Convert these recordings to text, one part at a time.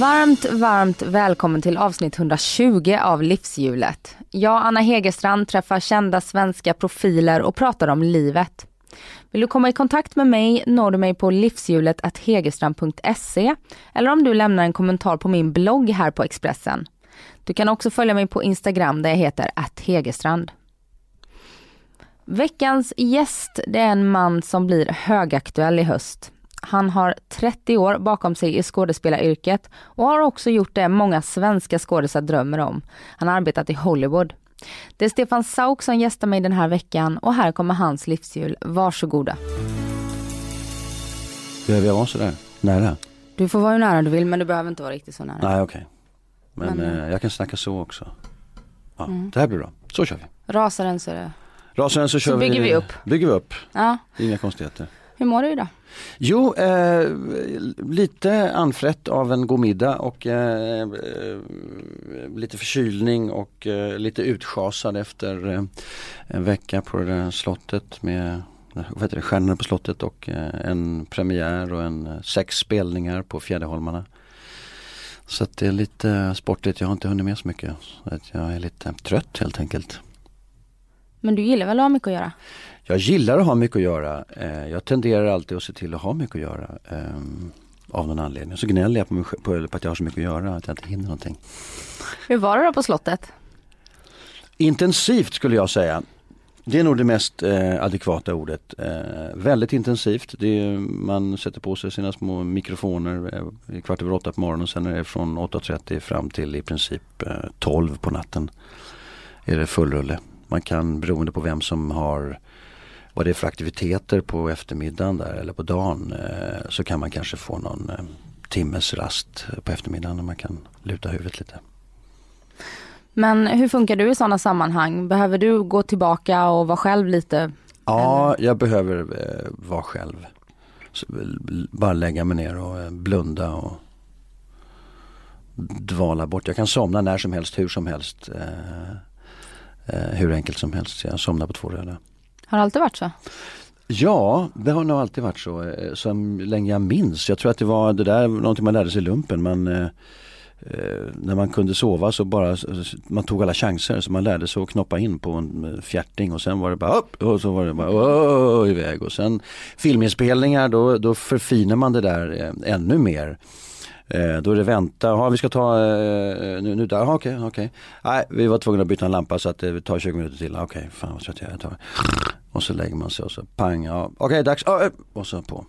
Varmt, varmt välkommen till avsnitt 120 av Livshjulet. Jag, Anna Hegerstrand, träffar kända svenska profiler och pratar om livet. Vill du komma i kontakt med mig når du mig på livshjulet.hegerstrand.se eller om du lämnar en kommentar på min blogg här på Expressen. Du kan också följa mig på Instagram där jag heter Hegerstrand. Veckans gäst det är en man som blir högaktuell i höst. Han har 30 år bakom sig i skådespelaryrket och har också gjort det många svenska skådisar drömmer om. Han har arbetat i Hollywood. Det är Stefan Sauk som gästar mig den här veckan och här kommer hans livshjul. Varsågoda. Behöver jag vara sådär nära? Du får vara hur nära du vill men du behöver inte vara riktigt så nära. Nej okej. Okay. Men, men eh, jag kan snacka så också. Ja, mm. Det här blir bra. Så kör vi. Rasar den så är det... Rasar den så kör så bygger vi, vi upp. Bygger vi upp. Ja. Inga konstigheter. Hur mår du idag? Jo, eh, lite anfrätt av en god middag och eh, eh, lite förkylning och eh, lite utschasad efter eh, en vecka på det där slottet med vad heter det, Stjärnorna på slottet och eh, en premiär och en eh, sex spelningar på Fjäderholmarna. Så att det är lite sportigt, jag har inte hunnit med så mycket. Så att jag är lite trött helt enkelt. Men du gillar väl att ha mycket att göra? Jag gillar att ha mycket att göra. Eh, jag tenderar alltid att se till att ha mycket att göra. Ehm, av någon anledning. Så gnäller jag på, mig, på, på att jag har så mycket att göra, att jag inte hinner någonting. Hur var det då på slottet? Intensivt skulle jag säga. Det är nog det mest eh, adekvata ordet. Eh, väldigt intensivt. Är, man sätter på sig sina små mikrofoner eh, kvart över åtta på morgonen och sen är det från 8.30 fram till i princip eh, 12 på natten. Är det full rulle. Man kan beroende på vem som har vad det är för aktiviteter på eftermiddagen där eller på dagen eh, så kan man kanske få någon eh, timmes rast på eftermiddagen när man kan luta huvudet lite. Men hur funkar du i sådana sammanhang? Behöver du gå tillbaka och vara själv lite? Ja, jag behöver eh, vara själv. Så, bara lägga mig ner och blunda och dvala bort. Jag kan somna när som helst, hur som helst. Hur enkelt som helst. Jag somnar på två röda. Har det alltid varit så? Ja, det har nog alltid varit så. Eh, så länge jag minns. Jag tror att det var det där någonting man lärde sig i lumpen. Man, eh, eh, när man kunde sova så bara, man tog alla chanser så man lärde sig att knoppa in på en fjärting och sen var det bara upp och så var det bara oh, iväg. Och sen filminspelningar då, då förfinar man det där ännu mer. Eh, då är det vänta, ja vi ska ta, eh, nu, nu där, okej, okej. Okay. Nej, vi var tvungna att byta en lampa så att det tar 20 minuter till. Okej, okay, fan vad trött jag är. Tar. Och så lägger man sig och så pang, ja, okej okay, dags, och så på.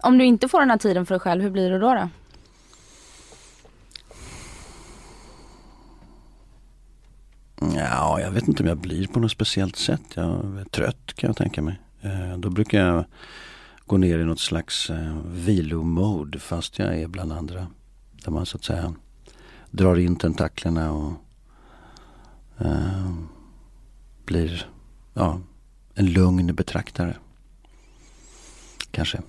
Om du inte får den här tiden för dig själv, hur blir det då? då? Ja, jag vet inte om jag blir på något speciellt sätt. Jag är trött kan jag tänka mig. Eh, då brukar jag gå ner i något slags eh, vilomode fast jag är bland andra. Där man så att säga drar in tentaklerna och eh, blir ja, en lugn betraktare. Kanske.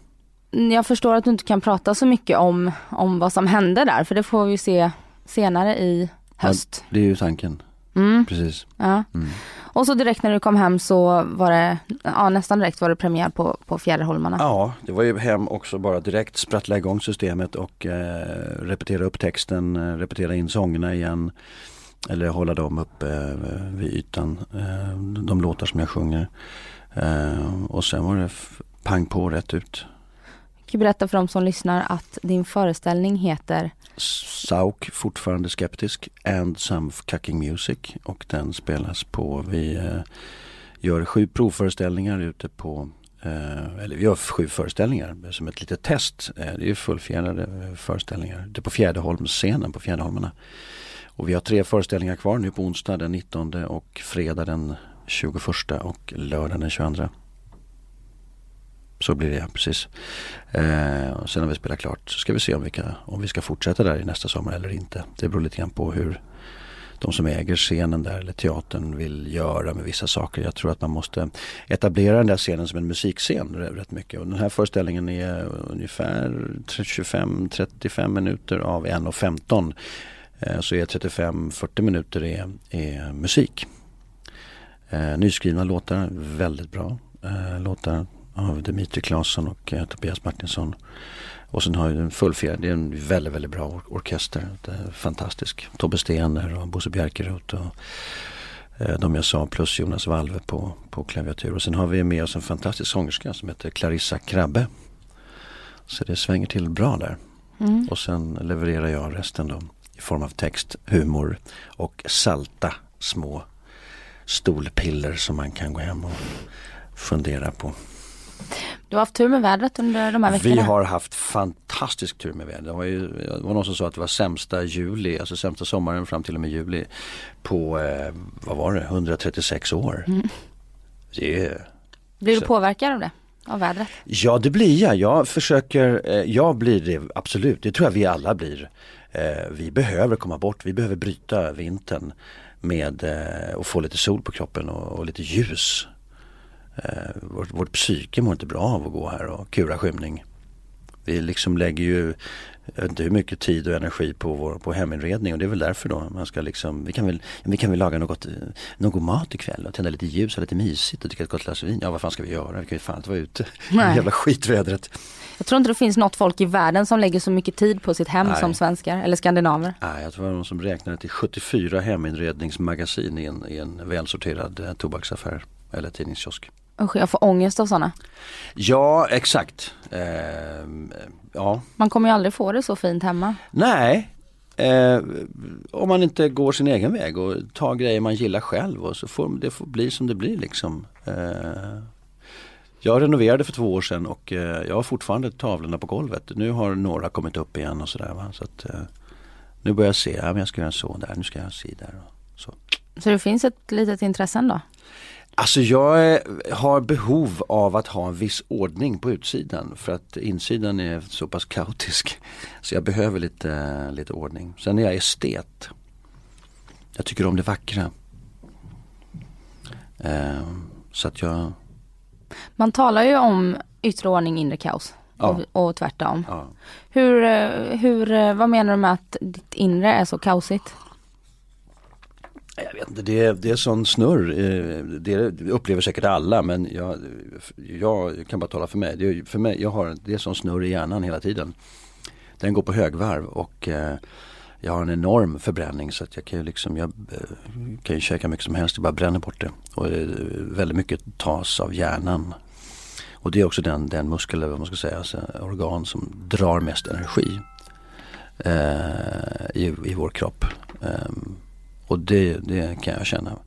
Jag förstår att du inte kan prata så mycket om, om vad som hände där för det får vi se senare i höst. Ja, det är ju tanken. Mm. Precis. Ja. Mm. Och så direkt när du kom hem så var det, ja nästan direkt var det premiär på, på Fjäderholmarna. Ja, det var ju hem också bara direkt sprattla igång systemet och eh, repetera upp texten, eh, repetera in sångerna igen. Eller hålla dem uppe eh, vid ytan, eh, de låtar som jag sjunger. Eh, och sen var det pang på rätt ut. Jag kan berätta för de som lyssnar att din föreställning heter Sauk, fortfarande skeptisk, and some cucking music och den spelas på, vi eh, gör sju provföreställningar ute på eh, eller vi gör sju föreställningar eh, som ett litet test. Eh, det är ju fullfjädrade eh, föreställningar ute på Fjäderholmsscenen på Fjäderholmarna. Och vi har tre föreställningar kvar nu på onsdag den 19 och fredag den 21 och lördag den 22. Så blir det precis. Eh, och sen när vi spelat klart så ska vi se om vi, kan, om vi ska fortsätta där i nästa sommar eller inte. Det beror lite grann på hur de som äger scenen där eller teatern vill göra med vissa saker. Jag tror att man måste etablera den där scenen som en musikscen rätt mycket. Och den här föreställningen är ungefär 25-35 minuter av 1.15. Eh, så är 35-40 minuter är, är musik. Eh, nyskrivna låtar, väldigt bra eh, låtar av Dimitri Claesson och eh, Tobias Martinsson. Och sen har ju den fullfjädrad, det är en väldigt, väldigt bra or orkester. fantastisk. Tobbe Stener och Bosse Bjerkeroth och eh, de jag sa plus Jonas Valve på, på klaviatur. Och sen har vi med oss en fantastisk sångerska som heter Clarissa Krabbe. Så det svänger till bra där. Mm. Och sen levererar jag resten då i form av text, humor och salta små stolpiller som man kan gå hem och fundera på. Du har haft tur med vädret under de här veckorna? Vi har haft fantastisk tur med vädret. Det var, ju, det var någon som sa att det var sämsta juli, alltså sämsta sommaren fram till och med juli på, eh, vad var det, 136 år. Mm. Det, Blir du påverkad av det? Av vädret? Ja det blir jag. Jag försöker, eh, jag blir det absolut. Det tror jag vi alla blir. Eh, vi behöver komma bort, vi behöver bryta vintern med eh, och få lite sol på kroppen och, och lite ljus. Eh, vårt, vårt psyke mår inte bra av att gå här och kura skymning. Vi liksom lägger ju inte hur mycket tid och energi på, vår, på heminredning och det är väl därför då man ska liksom, vi kan väl, vi kan väl laga något, någon mat ikväll och tända lite ljus och lite mysigt och dricka ett gott glas vin. Ja vad fan ska vi göra? Vi kan ju fan inte vara ute i jävla skitvädret. Jag tror inte det finns något folk i världen som lägger så mycket tid på sitt hem Nej. som svenskar eller skandinaver. Nej, jag tror det var någon som räknade till 74 heminredningsmagasin i en, i en välsorterad tobaksaffär eller tidningskiosk. Usch, jag får ångest av sådana. Ja, exakt. Eh, ja. Man kommer ju aldrig få det så fint hemma. Nej, eh, om man inte går sin egen väg och tar grejer man gillar själv och så får det får bli som det blir liksom. Eh, jag renoverade för två år sedan och eh, jag har fortfarande tavlorna på golvet. Nu har några kommit upp igen och sådär. Så att, eh, nu börjar jag se, ja, men jag ska göra så där, nu ska jag se där. Och så. så det finns ett litet intresse ändå? Alltså jag har behov av att ha en viss ordning på utsidan för att insidan är så pass kaotisk. Så jag behöver lite, lite ordning. Sen är jag estet. Jag tycker om det vackra. Eh, så att jag... Man talar ju om yttre ordning, inre kaos. Ja. Och, och tvärtom. Ja. Hur, eh, hur, eh, vad menar du med att ditt inre är så kaosigt? Jag vet inte, det är, det är sån snurr. Eh, det upplever säkert alla men jag, jag kan bara tala för mig. Det är, för mig jag har, det är sån snurr i hjärnan hela tiden. Den går på högvarv och eh, jag har en enorm förbränning så att jag kan ju liksom, jag eh, kan ju käka mycket som helst, jag bara bränner bort det. Och väldigt mycket tas av hjärnan. Och det är också den, den muskel, eller vad man ska säga, alltså organ som drar mest energi eh, i, i vår kropp. Eh, och det, det kan jag känna.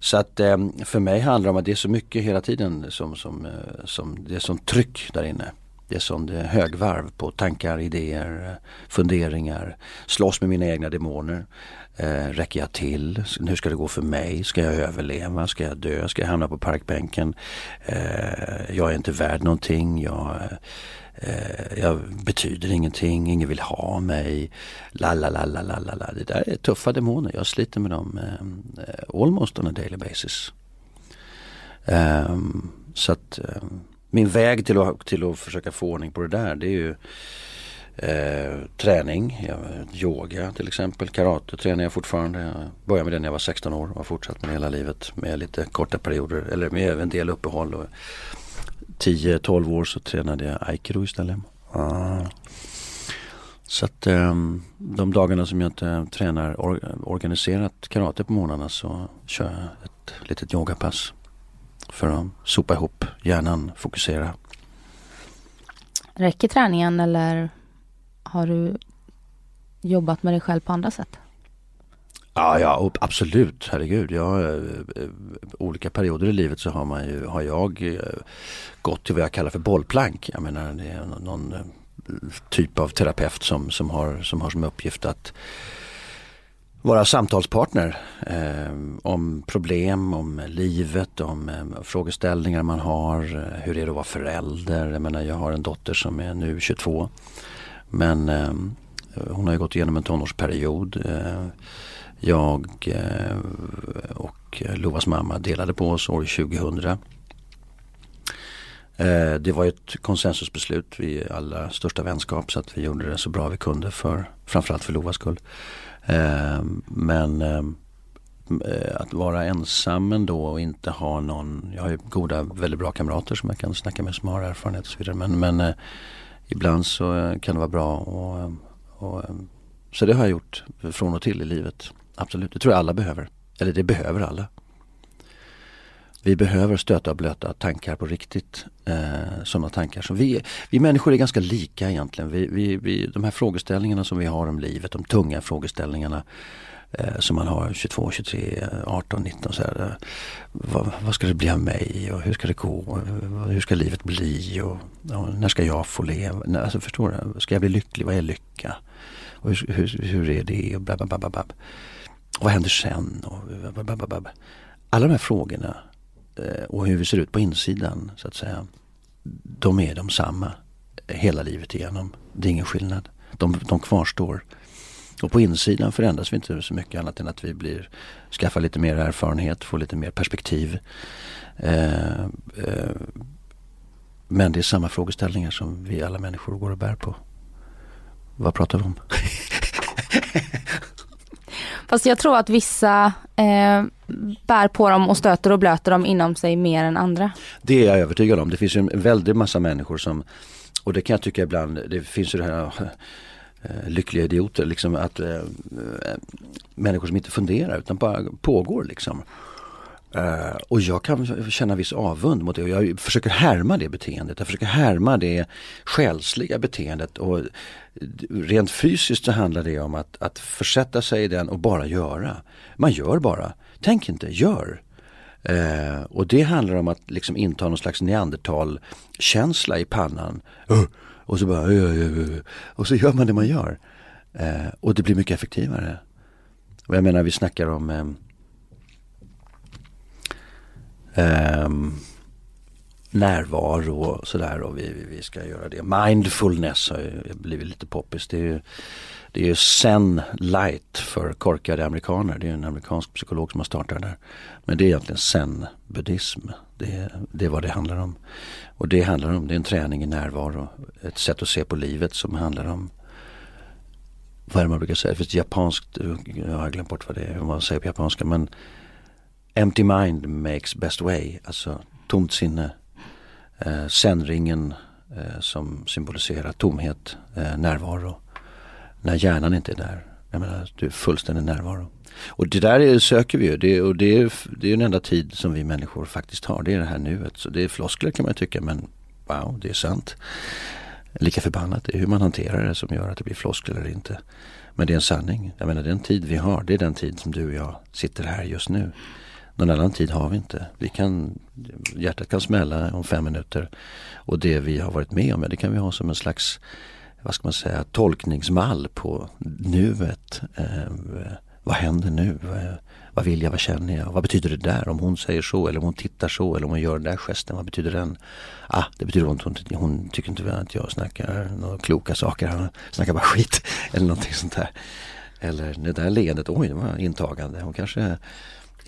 Så att eh, för mig handlar det om att det är så mycket hela tiden som, som, eh, som det är som tryck där inne. Det är som det är högvarv på tankar, idéer, funderingar. Slåss med mina egna demoner. Eh, räcker jag till? Hur ska det gå för mig? Ska jag överleva? Ska jag dö? Ska jag hamna på parkbänken? Eh, jag är inte värd någonting. Jag, Eh, jag betyder ingenting, ingen vill ha mig. La, la, la, la, la, la. Det där är tuffa demoner. Jag sliter med dem eh, almost on a daily basis. Ehm, så att ehm, min väg till att, till att försöka få ordning på det där det är ju eh, träning, yoga till exempel, karate tränar jag fortfarande. Jag började med det när jag var 16 år och har fortsatt med det hela livet med lite korta perioder eller med en del uppehåll. Och, 10-12 år så tränade jag aikido istället. Ah. Så att ehm, de dagarna som jag inte tränar or organiserat karate på morgnarna så kör jag ett litet yogapass. För att sopa ihop hjärnan, fokusera. Räcker träningen eller har du jobbat med dig själv på andra sätt? Ja, ja absolut, herregud. Jag, eh, eh, olika perioder i livet så har, man ju, har jag eh, gått till vad jag kallar för bollplank. Jag menar det är någon typ av terapeut som, som, har, som har som uppgift att vara samtalspartner eh, om problem, om livet, om eh, frågeställningar man har. Eh, hur är det att vara förälder? Jag menar jag har en dotter som är nu 22. Men eh, hon har ju gått igenom en tonårsperiod. Eh, jag eh, och Lovas mamma delade på oss år 2000. Eh, det var ett konsensusbeslut vid allra största vänskap så att vi gjorde det så bra vi kunde för framförallt för Lovas skull. Eh, men eh, att vara ensam ändå och inte ha någon, jag har ju goda, väldigt bra kamrater som jag kan snacka med som har erfarenhet och så vidare. Men, men ibland så kan det vara bra och, och, så det har jag gjort från och till i livet. Absolut, det tror jag alla behöver. Eller det behöver alla. Vi behöver stöta och blöta tankar på riktigt. Eh, sådana tankar Så vi, vi människor är ganska lika egentligen. Vi, vi, vi, de här frågeställningarna som vi har om livet, de tunga frågeställningarna eh, som man har 22, 23, 18, 19. Så här, eh, vad, vad, ska det bli av mig och hur ska det gå? Hur ska livet bli? Och, och när ska jag få leva? Alltså, förstår du? Ska jag bli lycklig? Vad är lycka? Och hur, hur, hur är det? Och bla, bla, bla, bla. Vad händer sen? Och bla, bla, bla, Alla de här frågorna Eh, och hur vi ser ut på insidan så att säga. De är de samma hela livet igenom. Det är ingen skillnad. De, de kvarstår. Och på insidan förändras vi inte så mycket annat än att vi blir, skaffar lite mer erfarenhet, får lite mer perspektiv. Eh, eh, men det är samma frågeställningar som vi alla människor går och bär på. Vad pratar vi om? Fast jag tror att vissa eh, bär på dem och stöter och blöter dem inom sig mer än andra. Det är jag övertygad om. Det finns ju en väldig massa människor som, och det kan jag tycka ibland, det finns ju det här eh, lyckliga idioter, liksom att äh, människor som inte funderar utan bara pågår liksom. Uh, och jag kan känna viss avund mot det och jag försöker härma det beteendet. Jag försöker härma det själsliga beteendet och rent fysiskt så handlar det om att, att försätta sig i den och bara göra. Man gör bara. Tänk inte, gör. Uh, och det handlar om att liksom inta någon slags neandertalkänsla i pannan. Uh, och så bara uh, uh, uh, och så gör man det man gör. Eh, och det blir mycket effektivare. Och jag menar vi snackar om eh, närvaro och sådär och vi, vi ska göra det. Mindfulness har ju blivit lite poppis. Det är ju, det är ju Zen light för korkade amerikaner. Det är en amerikansk psykolog som har startat det. Men det är egentligen zen-buddhism. Det, det är vad det handlar om. Och det handlar om, det är en träning i närvaro. Ett sätt att se på livet som handlar om vad är det man brukar säga? Det finns japanskt, jag har glömt bort vad det är, vad man säger på japanska. Men Empty mind makes best way, alltså tomt sinne. Eh, Zen-ringen eh, som symboliserar tomhet, eh, närvaro. När hjärnan inte är där. Jag menar, du är fullständig närvaro. Och det där är, söker vi ju. Det, och det är, det är den enda tid som vi människor faktiskt har. Det är det här nuet. Så det är floskler kan man tycka men wow, det är sant. Lika förbannat, det är hur man hanterar det som gör att det blir floskler eller inte. Men det är en sanning. Jag menar den tid vi har, det är den tid som du och jag sitter här just nu. Någon annan tid har vi inte. Vi kan, hjärtat kan smälla om fem minuter. Och det vi har varit med om, det kan vi ha som en slags vad ska man säga, tolkningsmall på nuet. Eh, vad händer nu? Eh, vad vill jag? Vad känner jag? Vad betyder det där? Om hon säger så eller om hon tittar så eller om hon gör den där gesten. Vad betyder den? Ah, det betyder att hon, hon tycker inte att jag snackar några kloka saker. Han snackar bara skit. Eller någonting sånt där. Eller det där leendet, oj det var intagande. Hon kanske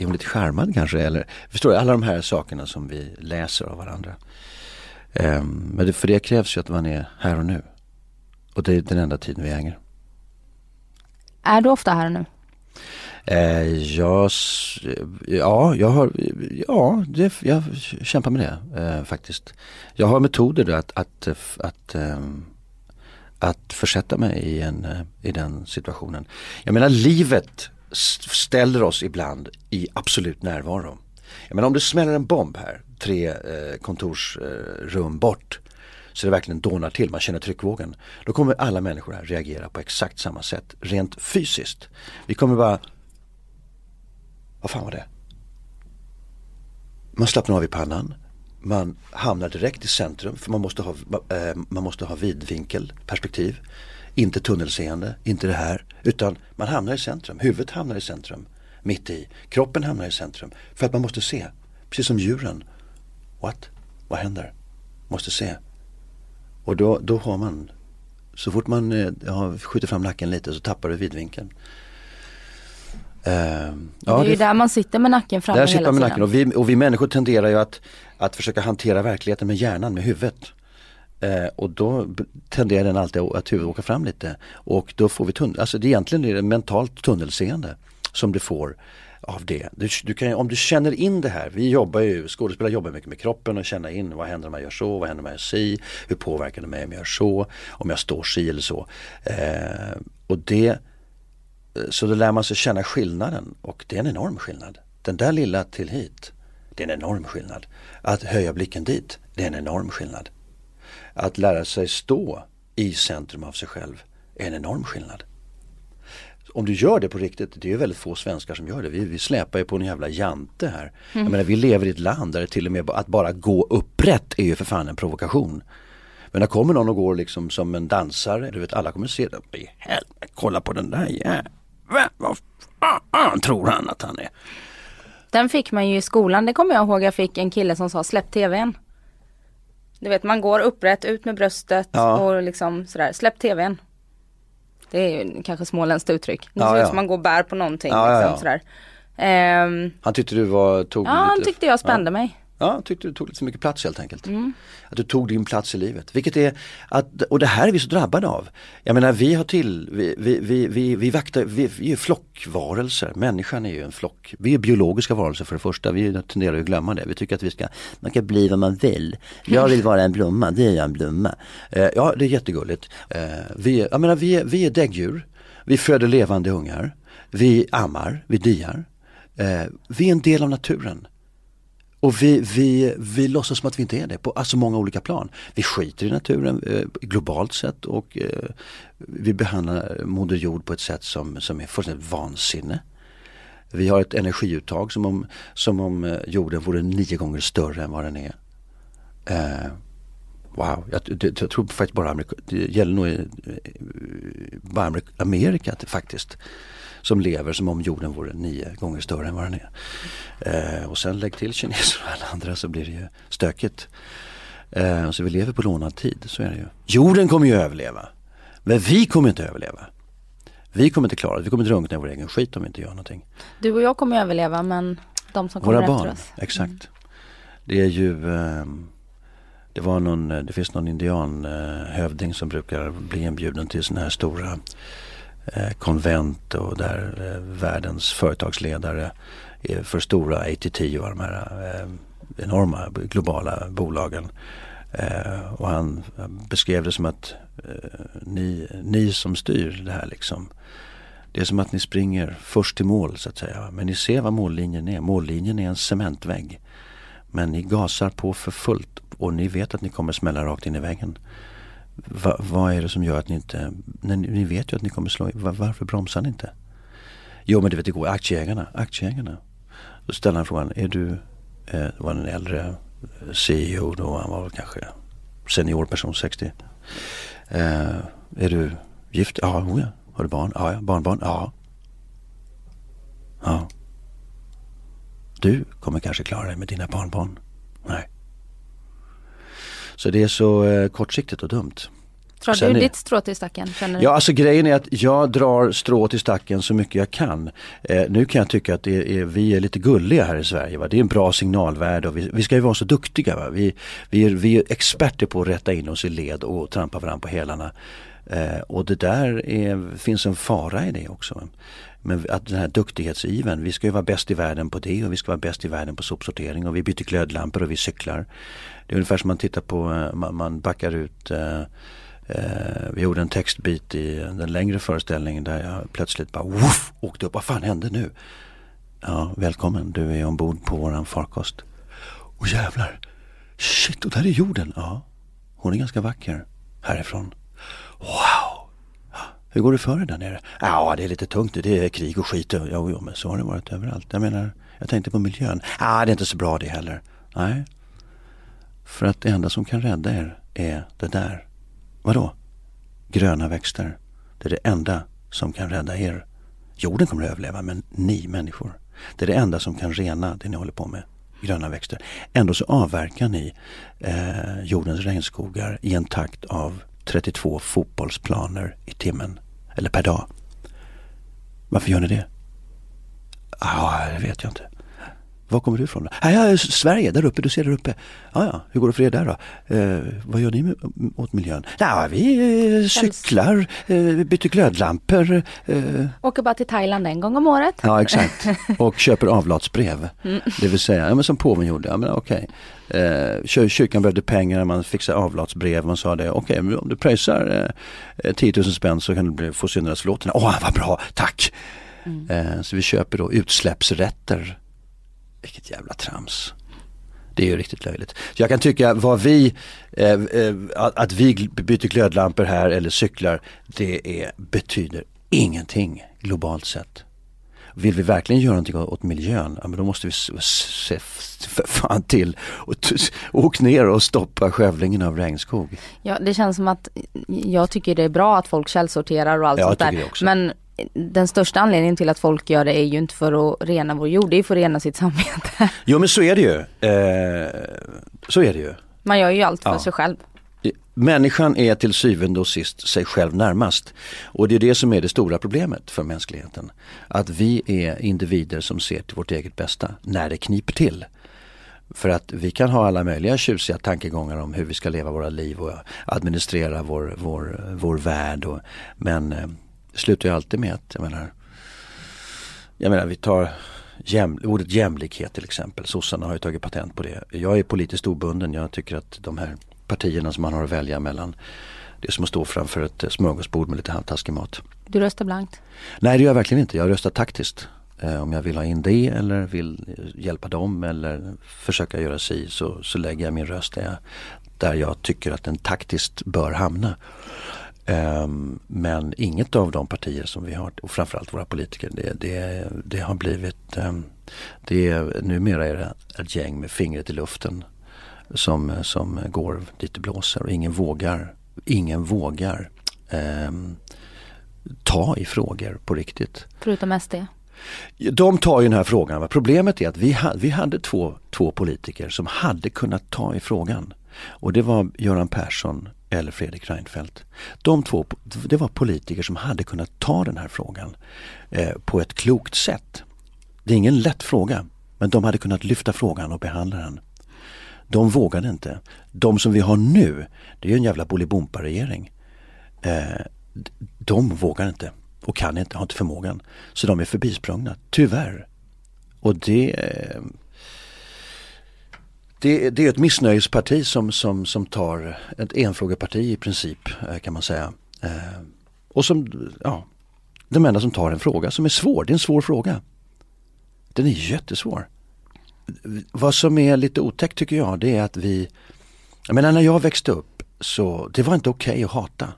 är hon lite charmad kanske? Eller, förstår du, alla de här sakerna som vi läser av varandra. Um, men det, för det krävs ju att man är här och nu. Och det är den enda tiden vi hänger. Är du ofta här och nu? Eh, jag, ja, jag har, ja, det, jag kämpar med det eh, faktiskt. Jag har metoder då att, att, att, eh, att försätta mig i, en, eh, i den situationen. Jag menar livet ställer oss ibland i absolut närvaro. Jag menar om det smäller en bomb här, tre eh, kontorsrum eh, bort, så det verkligen dånar till, man känner tryckvågen. Då kommer alla människor här reagera på exakt samma sätt, rent fysiskt. Vi kommer bara, vad fan var det? Man slappnar av i pannan, man hamnar direkt i centrum för man måste ha, eh, man måste ha vidvinkelperspektiv inte tunnelseende, inte det här. Utan man hamnar i centrum, huvudet hamnar i centrum. Mitt i, kroppen hamnar i centrum. För att man måste se, precis som djuren. What? Vad händer? Måste se. Och då, då har man, så fort man eh, skjuter fram nacken lite så tappar du vidvinkeln. Uh, ja, det är ju där man sitter med nacken framme där hela sitter man med Nacken. Och, vi, och vi människor tenderar ju att, att försöka hantera verkligheten med hjärnan, med huvudet. Eh, och då tenderar den alltid att huvudet åka fram lite. Och då får vi tunnel, alltså det egentligen är det mentalt tunnelseende som du får av det. Du, du kan, om du känner in det här, vi jobbar ju, skådespelare jobbar mycket med kroppen och känna in vad händer om jag gör så, vad händer om jag gör si, hur påverkar det mig om jag gör så, om jag står si eller så. Eh, och det, eh, så då lär man sig känna skillnaden och det är en enorm skillnad. Den där lilla till hit, det är en enorm skillnad. Att höja blicken dit, det är en enorm skillnad. Att lära sig stå i centrum av sig själv är en enorm skillnad om du gör det på riktigt, det är ju väldigt få svenskar som gör det. Vi, vi släpar ju på en jävla jante här. Mm. Jag menar, vi lever i ett land där det till och med att bara gå upprätt är ju för fan en provokation. Men när kommer någon och går liksom som en dansare, du vet alla kommer se det. I helvete, kolla på den där jäveln. Vad fan tror han att han är? Den fick man ju i skolan, det kommer jag ihåg. Jag fick en kille som sa släpp tvn. Du vet man går upprätt, ut med bröstet ja. och liksom sådär, släpp tvn. Det är ju kanske småländskt uttryck. Det ser ut som man går och bär på någonting. Liksom, sådär. Um, han tyckte du var, tog Ja, han tyckte jag spände mig. Ja, tyckte du tog lite för mycket plats helt enkelt. Mm. Att du tog din plats i livet. Vilket är, att, och det här är vi så drabbade av. Jag menar vi har till, vi, vi, vi, vi, vi vaktar, vi, vi är flockvarelser. Människan är ju en flock. Vi är biologiska varelser för det första. Vi tenderar att glömma det. Vi tycker att vi ska, man kan bli vad man vill. Jag vill vara en blomma, det är jag en blomma. Eh, ja, det är jättegulligt. Eh, vi, jag menar, vi, vi är däggdjur. Vi föder levande ungar. Vi ammar, vi diar. Eh, vi är en del av naturen. Och vi, vi, vi låtsas som att vi inte är det på alltså många olika plan. Vi skiter i naturen eh, globalt sett och eh, vi behandlar Moder Jord på ett sätt som, som är fullständigt vansinne. Vi har ett energiuttag som om, som om eh, jorden vore nio gånger större än vad den är. Eh, wow, jag, det, jag tror faktiskt bara Amerika, det gäller nog eh, bara Amerika faktiskt som lever som om jorden vore nio gånger större än vad den är. Eh, och sen lägg till kineser och alla andra så blir det ju stökigt. Eh, så vi lever på lånad tid, så är det ju. Jorden kommer ju överleva. Men vi kommer inte överleva. Vi kommer inte klara det, vi kommer drunkna i vår egen skit om vi inte gör någonting. Du och jag kommer överleva men de som kommer Våra efter barn, oss. exakt. Mm. Det är ju eh, det var någon, det finns någon indianhövding som brukar bli inbjuden till sådana här stora Eh, Eh, konvent och där eh, världens företagsledare eh, för stora ATT och de här eh, enorma globala bolagen. Eh, och han beskrev det som att ni, ni som styr det här liksom. Det är som att ni springer först till mål så att säga. Men ni ser vad mållinjen är. Mållinjen är en cementvägg. Men ni gasar på för fullt och ni vet att ni kommer smälla rakt in i väggen. Va, vad är det som gör att ni inte, när ni, ni vet ju att ni kommer slå var, varför bromsar ni inte? Jo men du vet det går, aktieägarna, aktieägarna. Då ställer han frågan, är du, eh, var en äldre eh, CEO då, han var väl kanske senior person, 60. Eh, är du gift? Ja, oh ja. Har du barn? Ja, ja. Barnbarn? Ja. Ja. Du kommer kanske klara dig med dina barnbarn? Nej. Så det är så eh, kortsiktigt och dumt. Drar du är... ditt strå till stacken? Känner ja, alltså grejen är att jag drar strå till stacken så mycket jag kan. Eh, nu kan jag tycka att är, vi är lite gulliga här i Sverige. Va? Det är en bra signalvärde och vi, vi ska ju vara så duktiga. Va? Vi, vi, är, vi är experter på att rätta in oss i led och trampa varandra på hälarna. Eh, och det där är, finns en fara i det också. Men att den här duktighetsiven, vi ska ju vara bäst i världen på det och vi ska vara bäst i världen på sopsortering och vi byter glödlampor och vi cyklar. Det är ungefär som man tittar på, eh, man, backar ut eh, eh, vi gjorde en textbit i den längre föreställningen där jag plötsligt bara woof, åkte upp. Vad fan hände nu? Ja, välkommen. Du är ombord på våran farkost. Och jävlar. Shit, och där är jorden. Ja, hon är ganska vacker härifrån. Wow. Hur går det för dig där nere? Ja, det är lite tungt. Det är krig och skit. Jo, jo, men så har det varit överallt. Jag menar, jag tänkte på miljön. Ja, det är inte så bra det heller. Nej, för att det enda som kan rädda er är det där. Vadå? Gröna växter. Det är det enda som kan rädda er. Jorden kommer att överleva men ni människor. Det är det enda som kan rena det ni håller på med. Gröna växter. Ändå så avverkar ni eh, jordens regnskogar i en takt av 32 fotbollsplaner i timmen. Eller per dag. Varför gör ni det? Ja, ah, det vet jag inte. Var kommer du ifrån? Ah, ja, Sverige, där uppe, du ser där uppe. Ah, ja, hur går det för er där då? Eh, vad gör ni med, åt miljön? Ja, vi eh, cyklar, eh, byter glödlampor. Eh. Åker bara till Thailand en gång om året. Ja, exakt. Och köper avlatsbrev. Mm. Det vill säga, ja, men som påven gjorde. Ja, men okej. Eh, kyrkan behövde pengar, man fixade avlatsbrev. Man sa det, okej, okay, om du pröjsar eh, 10 000 spänn så kan du få syndernas förlåtelse. Åh, vad bra, tack! Mm. Eh, så vi köper då utsläppsrätter vilket jävla trams. Det är ju riktigt löjligt. Så jag kan tycka vad vi, eh, eh, att vi byter glödlampor här eller cyklar, det är, betyder ingenting globalt sett. Vill vi verkligen göra någonting åt miljön, ja, men då måste vi se för fan till och åka ner och stoppa skövlingen av regnskog. Ja, det känns som att jag tycker det är bra att folk källsorterar och allt ja, sånt där. Men den största anledningen till att folk gör det är ju inte för att rena vår jord, det är för att rena sitt samvete. Jo men så är det ju. Eh, så är det ju. Man gör ju allt för ja. sig själv. Människan är till syvende och sist sig själv närmast. Och det är det som är det stora problemet för mänskligheten. Att vi är individer som ser till vårt eget bästa när det kniper till. För att vi kan ha alla möjliga tjusiga tankegångar om hur vi ska leva våra liv och administrera vår, vår, vår värld. Och, men eh, det slutar ju alltid med att, jag menar, jag menar vi tar jäm, ordet jämlikhet till exempel. Sossarna har ju tagit patent på det. Jag är politiskt obunden. Jag tycker att de här partierna som man har att välja mellan det är som att stå framför ett smörgåsbord med lite halvtaskig mat. Du röstar blankt? Nej det gör jag verkligen inte. Jag röstar taktiskt. Eh, om jag vill ha in det eller vill hjälpa dem eller försöka göra si så, så lägger jag min röst där jag, där jag tycker att den taktiskt bör hamna. Um, men inget av de partier som vi har och framförallt våra politiker det, det, det har blivit um, det är, Numera är det ett gäng med fingret i luften som, som går dit det blåser och ingen vågar, ingen vågar um, ta i frågor på riktigt. Förutom SD? De tar ju den här frågan. Problemet är att vi, ha, vi hade två, två politiker som hade kunnat ta i frågan. Och det var Göran Persson eller Fredrik Reinfeldt. De två, det var politiker som hade kunnat ta den här frågan eh, på ett klokt sätt. Det är ingen lätt fråga, men de hade kunnat lyfta frågan och behandla den. De vågade inte. De som vi har nu, det är en jävla Bolibompa-regering. Eh, de vågar inte och kan inte, har inte förmågan. Så de är förbisprungna, tyvärr. Och det eh, det, det, är ett missnöjesparti som, som, som tar ett enfrågeparti i princip eh, kan man säga. Eh, och som, ja, de enda som tar en fråga som är svår. Det är en svår fråga. Den är jättesvår. Vad som är lite otäckt tycker jag det är att vi, jag menar när jag växte upp så det var inte okej okay att hata.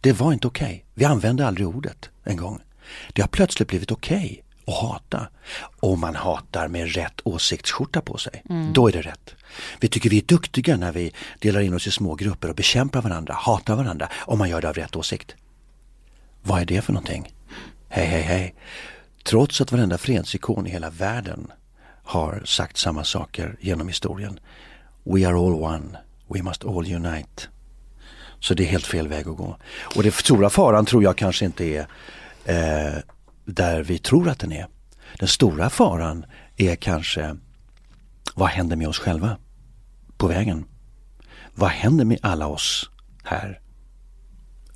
Det var inte okej. Okay. Vi använde aldrig ordet en gång. Det har plötsligt blivit okej okay och hata. Om man hatar med rätt åsiktsskjorta på sig, mm. då är det rätt. Vi tycker vi är duktiga när vi delar in oss i små grupper och bekämpar varandra, hatar varandra, om man gör det av rätt åsikt. Vad är det för någonting? Hej, hej, hej. Trots att varenda fredsikon i hela världen har sagt samma saker genom historien. We are all one. We must all unite. Så det är helt fel väg att gå. Och den stora faran tror jag kanske inte är eh, där vi tror att den är. Den stora faran är kanske vad händer med oss själva på vägen? Vad händer med alla oss här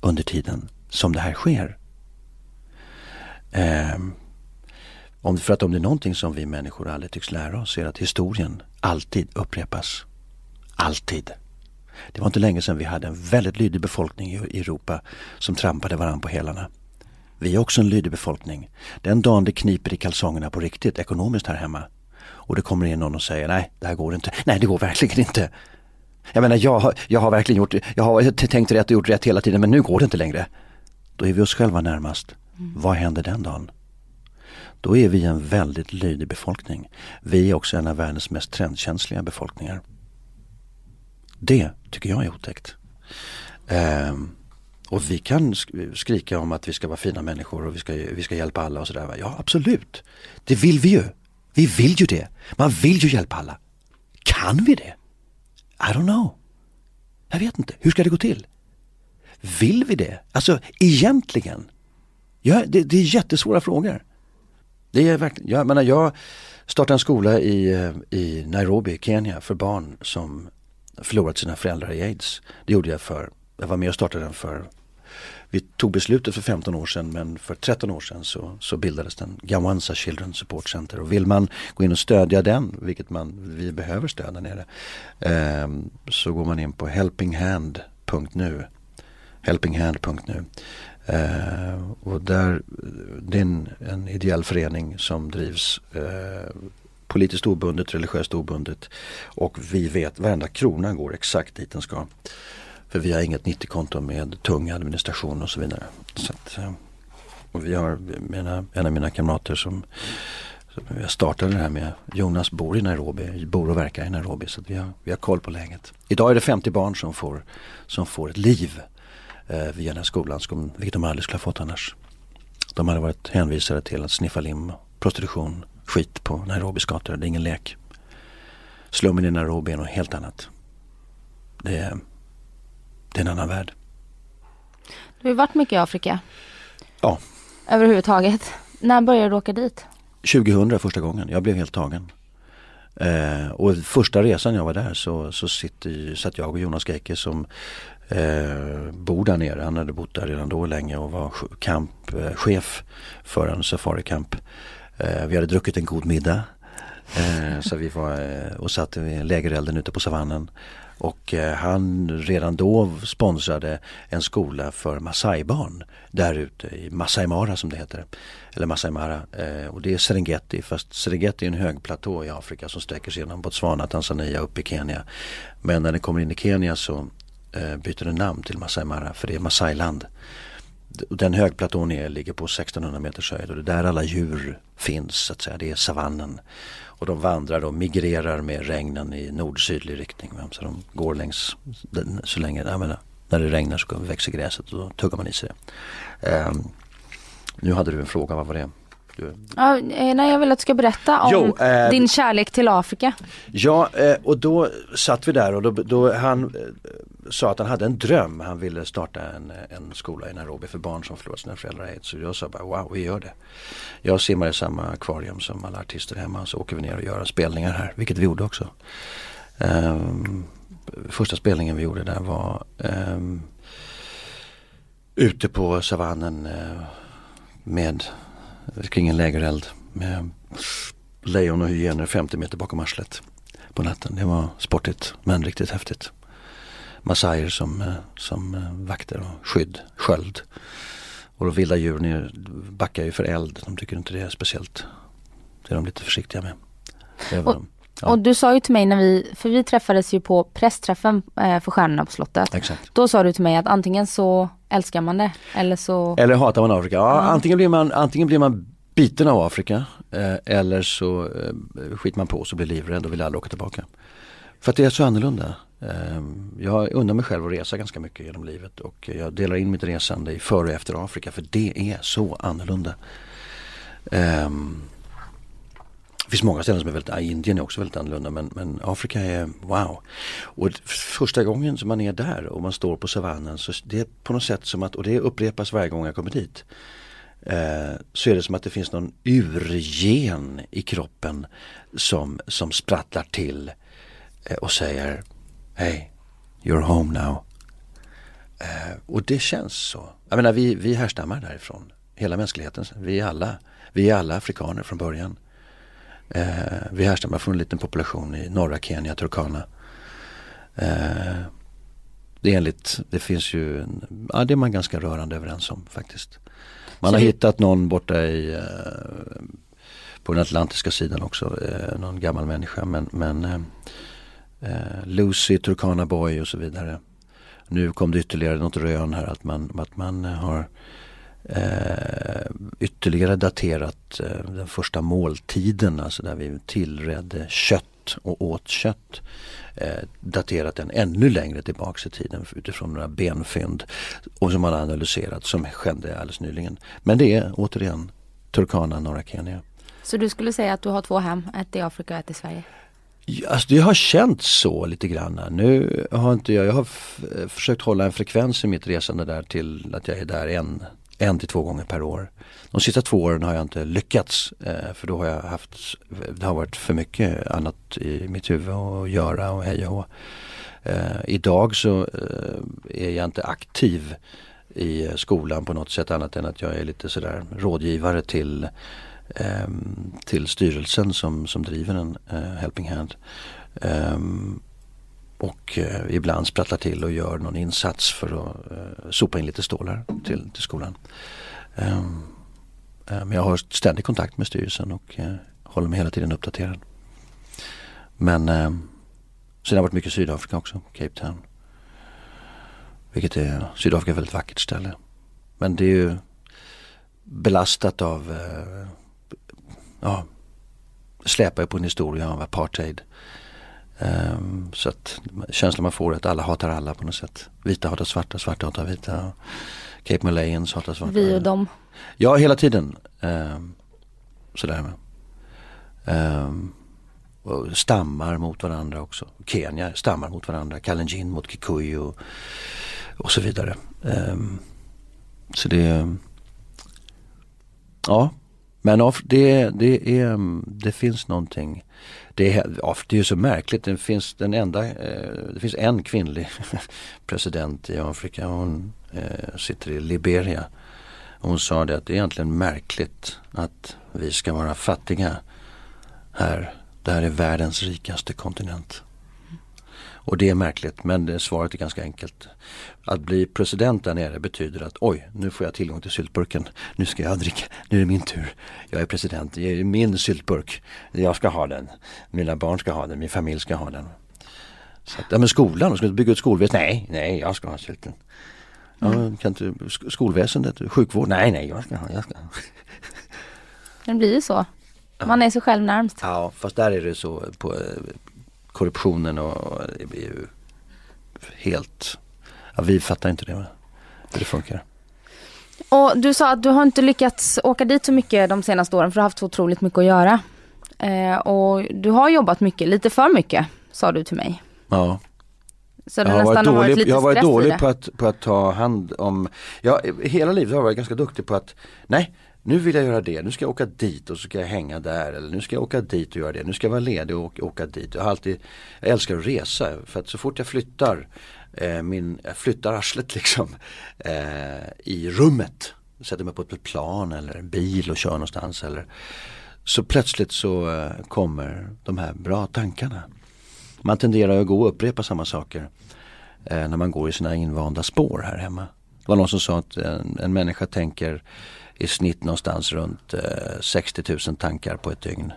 under tiden som det här sker? Eh, om, för att om det är någonting som vi människor aldrig tycks lära oss är att historien alltid upprepas. Alltid. Det var inte länge sedan vi hade en väldigt lydig befolkning i Europa som trampade varandra på hälarna. Vi är också en lydig befolkning. Den dagen det kniper i kalsongerna på riktigt ekonomiskt här hemma och det kommer in någon och säger nej, det här går inte. Nej, det går verkligen inte. Jag menar, jag, har, jag har verkligen gjort, jag har tänkt rätt och gjort rätt hela tiden men nu går det inte längre. Då är vi oss själva närmast. Mm. Vad händer den dagen? Då är vi en väldigt lydig befolkning. Vi är också en av världens mest trendkänsliga befolkningar. Det tycker jag är otäckt. Um, och vi kan skrika om att vi ska vara fina människor och vi ska, vi ska hjälpa alla och sådär. Ja absolut, det vill vi ju. Vi vill ju det. Man vill ju hjälpa alla. Kan vi det? I don't know. Jag vet inte. Hur ska det gå till? Vill vi det? Alltså egentligen. Ja, det, det är jättesvåra frågor. Det är verkligen, jag menar jag startade en skola i, eh, i Nairobi, Kenya för barn som förlorat sina föräldrar i aids. Det gjorde jag för, jag var med och startade den för vi tog beslutet för 15 år sedan men för 13 år sedan så, så bildades den Gawanza Children Support Center. Och vill man gå in och stödja den, vilket man, vi behöver stöd där nere, eh, så går man in på helpinghand.nu helpinghand.nu eh, och där, det är en, en ideell förening som drivs eh, politiskt obundet, religiöst obundet. Och vi vet varenda krona går exakt dit den ska. För vi har inget 90-konto med tung administration och så vidare. Så att, eh, och vi har, mina, en av mina kamrater som, som jag startade det här med, Jonas bor i Nairobi, bor och verkar i Nairobi så vi har, vi har koll på läget. Idag är det 50 barn som får, som får ett liv eh, via den här skolan, vilket de aldrig skulle ha fått annars. De hade varit hänvisade till att sniffa lim, prostitution, skit på Nairobis gator. Det är ingen lek. Slummen i Nairobi är något helt annat. Det är det är en annan värld. Du har varit mycket i Afrika. Ja. Överhuvudtaget. När började du åka dit? 2000 första gången. Jag blev helt tagen. Eh, och första resan jag var där så, så sitter, satt jag och Jonas Geike som eh, bor där nere. Han hade bott där redan då länge och var kampchef eh, för en safarikamp. Eh, vi hade druckit en god middag. Eh, så vi var eh, och satt vid lägerelden ute på savannen. Och eh, han redan då sponsrade en skola för Masai-barn där ute i Masai Mara som det heter. Eller Masai Mara. Eh, och det är Serengeti fast Serengeti är en högplatå i Afrika som sträcker sig genom Botswana, Tanzania upp i Kenya. Men när det kommer in i Kenya så eh, byter det namn till Masai Mara för det är Masai-land. Den högplatån är, ligger på 1600 meters höjd och det är där alla djur finns så att säga. Det är savannen. Och de vandrar och migrerar med regnen i nord-sydlig riktning. Så de går längs, så länge, jag menar, när det regnar så växer gräset och då tuggar man i sig det. Um, nu hade du en fråga, vad var det? Du... Ja, eh, nej, jag vill att du ska berätta om jo, eh, din kärlek till Afrika. Ja, eh, och då satt vi där och då, då han eh, sa att han hade en dröm. Han ville starta en, en skola i Nairobi för barn som förlorat sina föräldrar aids. Så jag sa bara wow, vi gör det. Jag simmar i samma akvarium som alla artister hemma så åker vi ner och gör spelningar här, vilket vi gjorde också. Um, första spelningen vi gjorde där var um, ute på savannen uh, med kring en lägereld med lejon och hyenor 50 meter bakom arslet på natten. Det var sportigt men riktigt häftigt. Massajer som, eh, som eh, vakter och skydd, sköld. Och de vilda djuren backar ju för eld. De tycker inte det är speciellt. Det är de lite försiktiga med. Och, ja. och, du sa ju till mig när vi, för vi träffades ju på pressträffen eh, för Stjärnorna på slottet. Exakt. Då sa du till mig att antingen så älskar man det eller så... Eller hatar man Afrika. Ja, mm. antingen, blir man, antingen blir man biten av Afrika eh, eller så eh, skiter man på sig och blir livrädd och vill aldrig åka tillbaka. För att det är så annorlunda. Ehm, jag undrar mig själv att resa ganska mycket genom livet och jag delar in mitt resande i före och efter Afrika för det är så annorlunda. Ehm, det finns många ställen som är väldigt, Indien är också väldigt annorlunda men, men Afrika är wow. Och första gången som man är där och man står på savannen så det är på något sätt som att, och det upprepas varje gång jag kommer dit. Eh, så är det som att det finns någon urgen i kroppen som, som sprattlar till eh, och säger Hey, you're home now. Eh, och det känns så. Jag menar vi, vi härstammar därifrån. Hela mänskligheten. Vi är alla, vi är alla afrikaner från början. Eh, vi härstammar från en liten population i norra Kenya, Turkana. Eh, det är enligt, det finns ju, ja det är man ganska rörande överens om faktiskt. Man så har det... hittat någon borta i eh, på den atlantiska sidan också, eh, någon gammal människa men, men eh, Lucy, Turkana Boy och så vidare. Nu kom det ytterligare något rön här att man, att man eh, har eh, ytterligare daterat eh, den första måltiden, alltså där vi tillredde kött och åt kött eh, daterat den ännu längre tillbaks i tiden utifrån några benfynd och som man har analyserat som skedde alldeles nyligen. Men det är återigen Turkana, norra Kenya. Så du skulle säga att du har två hem, ett i Afrika och ett i Sverige? Alltså det har känts så lite grann. Nu har inte jag, jag har eh, försökt hålla en frekvens i mitt resande där till att jag är där en, en till två gånger per år. De sista två åren har jag inte lyckats eh, för då har jag haft, det har varit för mycket annat i mitt huvud att göra och hej och eh, Idag så eh, är jag inte aktiv i skolan på något sätt annat än att jag är lite sådär rådgivare till Ehm, till styrelsen som, som driver en eh, Helping Hand. Um, och eh, ibland sprattlar till och gör någon insats för att eh, sopa in lite stålar till, till skolan. Um, men jag har ständig kontakt med styrelsen och eh, håller mig hela tiden uppdaterad. Men eh, sen har jag varit mycket i Sydafrika också, Cape Town. Vilket är, Sydafrika är ett väldigt vackert ställe. Men det är ju belastat av ja, släpar på en historia av apartheid. Um, så att känslan man får är att alla hatar alla på något sätt. Vita hatar svarta, svarta hatar vita. Cape Malayans hatar svarta. Vi och dem. Ja, hela tiden. Um, sådär. Um, och stammar mot varandra också. Kenya stammar mot varandra. Kalenjin mot Kikuyu och, och så vidare. Um, så det Ja, men det, det, är, mm, det finns någonting. Det är, det är så märkligt. Det finns, den enda, eh, det finns en kvinnlig president i Afrika. Hon eh, sitter i Liberia. Hon sa det att det är egentligen märkligt att vi ska vara fattiga här. Det här är världens rikaste kontinent. Och det är märkligt men svaret är ganska enkelt. Att bli president där nere betyder att oj, nu får jag tillgång till syltburken. Nu ska jag dricka, nu är det min tur. Jag är president, det är min syltburk. Jag ska ha den. Mina barn ska ha den, min familj ska ha den. Så att, ja men skolan, ska du bygga ut skolväsendet? Nej, nej jag ska ha sylten. Ja, mm. kan inte, skolväsendet, sjukvård? Nej, nej jag ska ha, jag ska ha. Det blir ju så. Man är sig själv närmst. Ja, fast där är det så på korruptionen och det blir ju helt, ja, vi fattar inte det, hur det funkar. Och du sa att du har inte lyckats åka dit så mycket de senaste åren för du har haft så otroligt mycket att göra. Eh, och du har jobbat mycket, lite för mycket sa du till mig. Ja. Så jag har varit dålig, varit jag har varit dålig på att, på att ta hand om, ja, hela livet har jag varit ganska duktig på att, nej nu vill jag göra det, nu ska jag åka dit och så ska jag hänga där eller nu ska jag åka dit och göra det, nu ska jag vara ledig och åka dit. Jag, har alltid, jag älskar att resa för att så fort jag flyttar eh, min, jag flyttar arslet liksom eh, i rummet, sätter mig på ett plan eller en bil och kör någonstans eller så plötsligt så eh, kommer de här bra tankarna. Man tenderar att gå och upprepa samma saker eh, när man går i sina invanda spår här hemma. Det var någon som sa att en, en människa tänker i snitt någonstans runt eh, 60 000 tankar på ett dygn.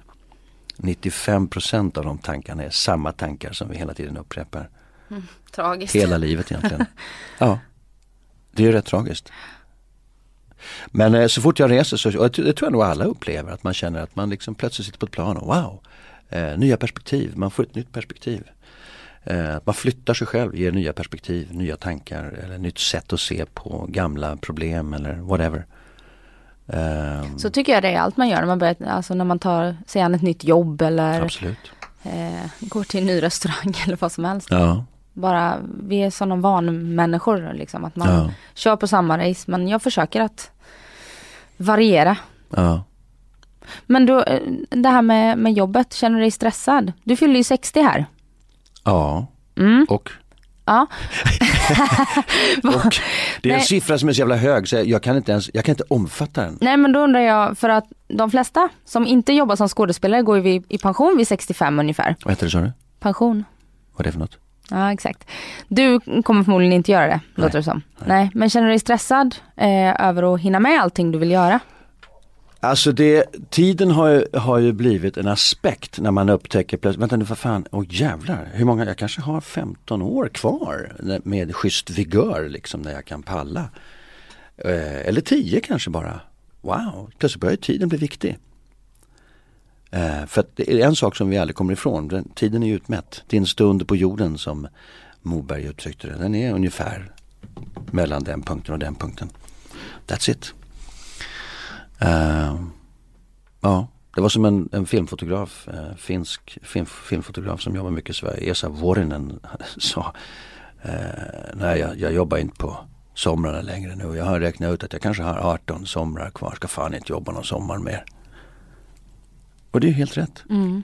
95 procent av de tankarna är samma tankar som vi hela tiden upprepar. Mm, tragiskt. Hela livet egentligen. ja, det är rätt tragiskt. Men eh, så fort jag reser så, och det tror jag nog alla upplever, att man känner att man liksom plötsligt sitter på ett plan och wow, eh, nya perspektiv, man får ett nytt perspektiv. Eh, man flyttar sig själv, ger nya perspektiv, nya tankar eller nytt sätt att se på gamla problem eller whatever. Um, så tycker jag det är allt man gör när man, börjar, alltså när man tar sig an ett nytt jobb eller. Eh, går till en ny restaurang eller vad som helst. Ja. Bara, vi är sådana vanmänniskor liksom, att man ja. kör på samma race. Men jag försöker att variera. Ja. Men då, eh, det här med, med jobbet, känner du dig stressad? Du fyller ju 60 här. Ja, mm. och Ja. det är en siffra som är så jävla hög så jag kan inte ens, jag kan inte omfatta den. Nej men då undrar jag, för att de flesta som inte jobbar som skådespelare går ju i pension vid 65 ungefär. Vad heter det sa du? Pension. Vad är det för något? Ja exakt. Du kommer förmodligen inte göra det, Nej. låter det som. Nej. Nej. men känner du dig stressad eh, över att hinna med allting du vill göra? Alltså det, tiden har ju, har ju blivit en aspekt när man upptäcker plötsligt, vänta nu för fan, åh jävlar, hur många, jag kanske har 15 år kvar med schysst vigör liksom när jag kan palla. Eh, eller 10 kanske bara. Wow, plötsligt börjar tiden bli viktig. Eh, för att det är en sak som vi aldrig kommer ifrån, den, tiden är utmätt. Din stund på jorden som Moberg uttryckte det, den är ungefär mellan den punkten och den punkten. That's it. Uh, ja, det var som en, en filmfotograf, uh, finsk film, filmfotograf som jobbar mycket i Sverige, Esa Vuorinen sa uh, Nej jag, jag jobbar inte på somrarna längre nu. Jag har räknat ut att jag kanske har 18 somrar kvar. Ska fan inte jobba någon sommar mer. Och det är helt rätt. Mm.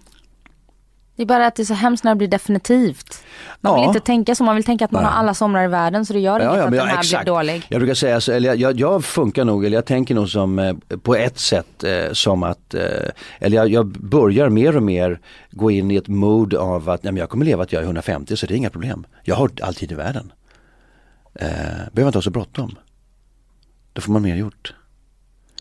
Det är bara att det är så hemskt när det blir definitivt. Man vill inte tänka så, man vill tänka att man Nej. har alla somrar i världen så det gör inget ja, att den här exakt. blir dålig. Jag brukar säga så, eller jag, jag, funkar nog, eller jag tänker nog som eh, på ett sätt eh, som att, eh, eller jag, jag, börjar mer och mer gå in i ett mood av att nej, jag kommer leva till jag är 150 så det är inga problem. Jag har all tid i världen. Eh, behöver inte ha så bråttom. Då får man mer gjort.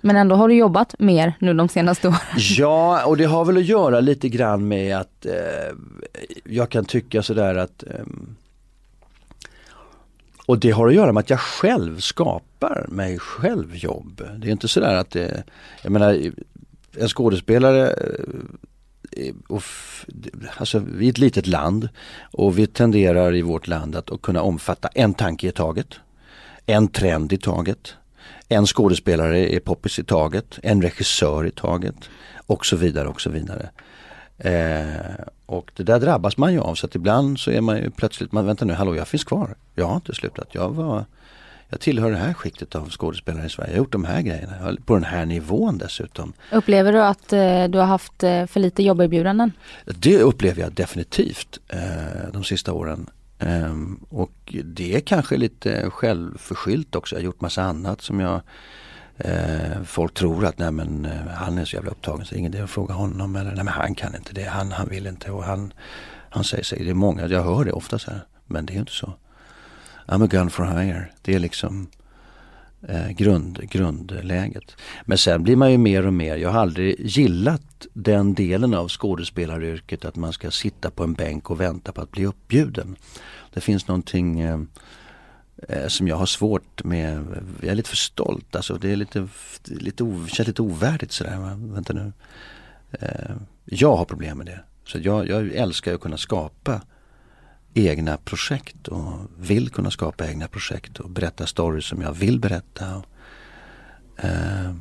Men ändå har du jobbat mer nu de senaste åren. Ja, och det har väl att göra lite grann med att eh, jag kan tycka sådär att eh, och det har att göra med att jag själv skapar mig själv jobb. Det är inte sådär att det, jag menar en skådespelare eh, eh, och, alltså, vi är ett litet land och vi tenderar i vårt land att, att kunna omfatta en tanke i taget. En trend i taget en skådespelare är poppis i taget, en regissör i taget och så vidare och så vidare. Eh, och det där drabbas man ju av så att ibland så är man ju plötsligt, man vänta nu, hallå jag finns kvar. Jag har inte slutat. Jag var jag tillhör det här skiktet av skådespelare i Sverige. Jag har gjort de här grejerna på den här nivån dessutom. Upplever du att eh, du har haft eh, för lite jobberbjudanden? Det upplever jag definitivt eh, de sista åren. Um, och det är kanske lite självförskyllt också. Jag har gjort massa annat som jag uh, Folk tror att nej men uh, han är så jävla upptagen så det är ingen idé att fråga honom. Eller nej men han kan inte det, han, han vill inte och han, han säger sig. Det är många, jag hör det ofta så här. Men det är inte så. I'm a gun for hire. Det är liksom eh, grund, grundläget. Men sen blir man ju mer och mer, jag har aldrig gillat den delen av skådespelaryrket att man ska sitta på en bänk och vänta på att bli uppbjuden. Det finns någonting eh, eh som jag har svårt med, jag är lite för stolt alltså. Det är lite, lite, o, känns lite ovärdigt sådär. Vänta nu. Eh, jag har problem med det. Så jag, jag älskar att kunna skapa egna projekt och vill kunna skapa egna projekt och berätta stories som jag vill berätta. Och, eh,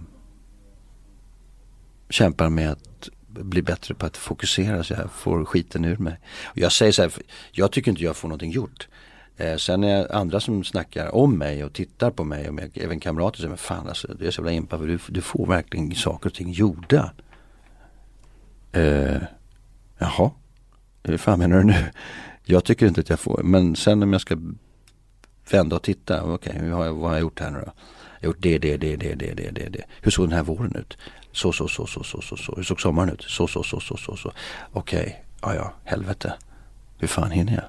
kämpar med att bli bättre på att fokusera så jag får skiten ur mig. Och jag säger så här, jag tycker inte jag får någonting gjort. Eh, sen är det andra som snackar om mig och tittar på mig och med, även kamrater säger, men fan alltså, du är så jävla impad, du, du får verkligen saker och ting gjorda. Eh, jaha, hur fan menar du nu? Jag tycker inte att jag får, men sen om jag ska vända och titta, okej okay, vad, vad har jag gjort här nu då? Jag har gjort det, det, det, det, det, det, det, det. Hur såg den här våren ut? Så, så, så, så, så, så, så. Hur såg sommaren ut? Så, så, så, så, så, så. Okej, okay. ja, ja, helvete. Hur fan hinner jag?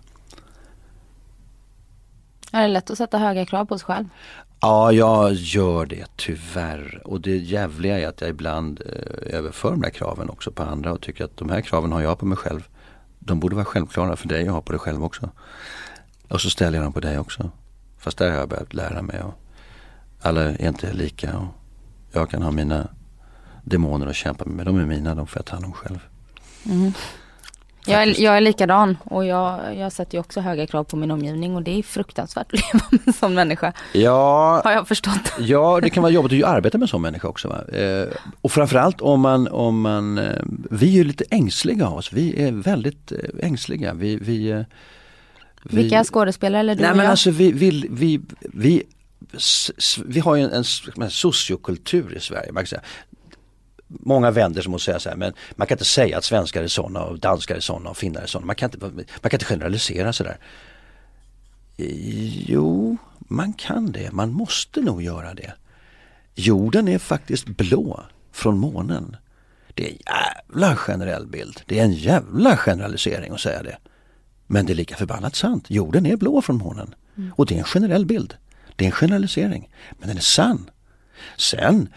Är det lätt att sätta höga krav på sig själv? Ja, jag gör det tyvärr. Och det jävliga är att jag ibland eh, överför de här kraven också på andra och tycker att de här kraven har jag på mig själv de borde vara självklara för dig att ha på dig själv också. Och så ställer jag dem på dig också. Fast där har jag börjat lära mig. Och alla är inte lika. Och jag kan ha mina demoner att kämpa med. De är mina, de får jag ta hand om själv. Mm. Jag är, jag är likadan och jag, jag sätter ju också höga krav på min omgivning och det är fruktansvärt att leva med som människa. Ja, har jag förstått. Ja, det kan vara jobbigt att arbeta med en sån människa också. Va? Eh, och framförallt om man, om man, eh, vi är lite ängsliga av oss. Vi är väldigt eh, ängsliga. Vi, vi, eh, vi, Vilka skådespelare eller du Nej men jag? alltså vi, vi, vi, vi vi har ju en, en, en sociokultur i Sverige. Man kan säga många vänder som att säga så här, men man kan inte säga att svenskar är sådana och danskar är sådana och finnar är sådana. Man kan inte, man kan inte generalisera sådär. Jo, man kan det. Man måste nog göra det. Jorden är faktiskt blå från månen. Det är en jävla generell bild. Det är en jävla generalisering att säga det. Men det är lika förbannat sant. Jorden är blå från månen. Mm. Och det är en generell bild. Det är en generalisering. Men den är sann. Sen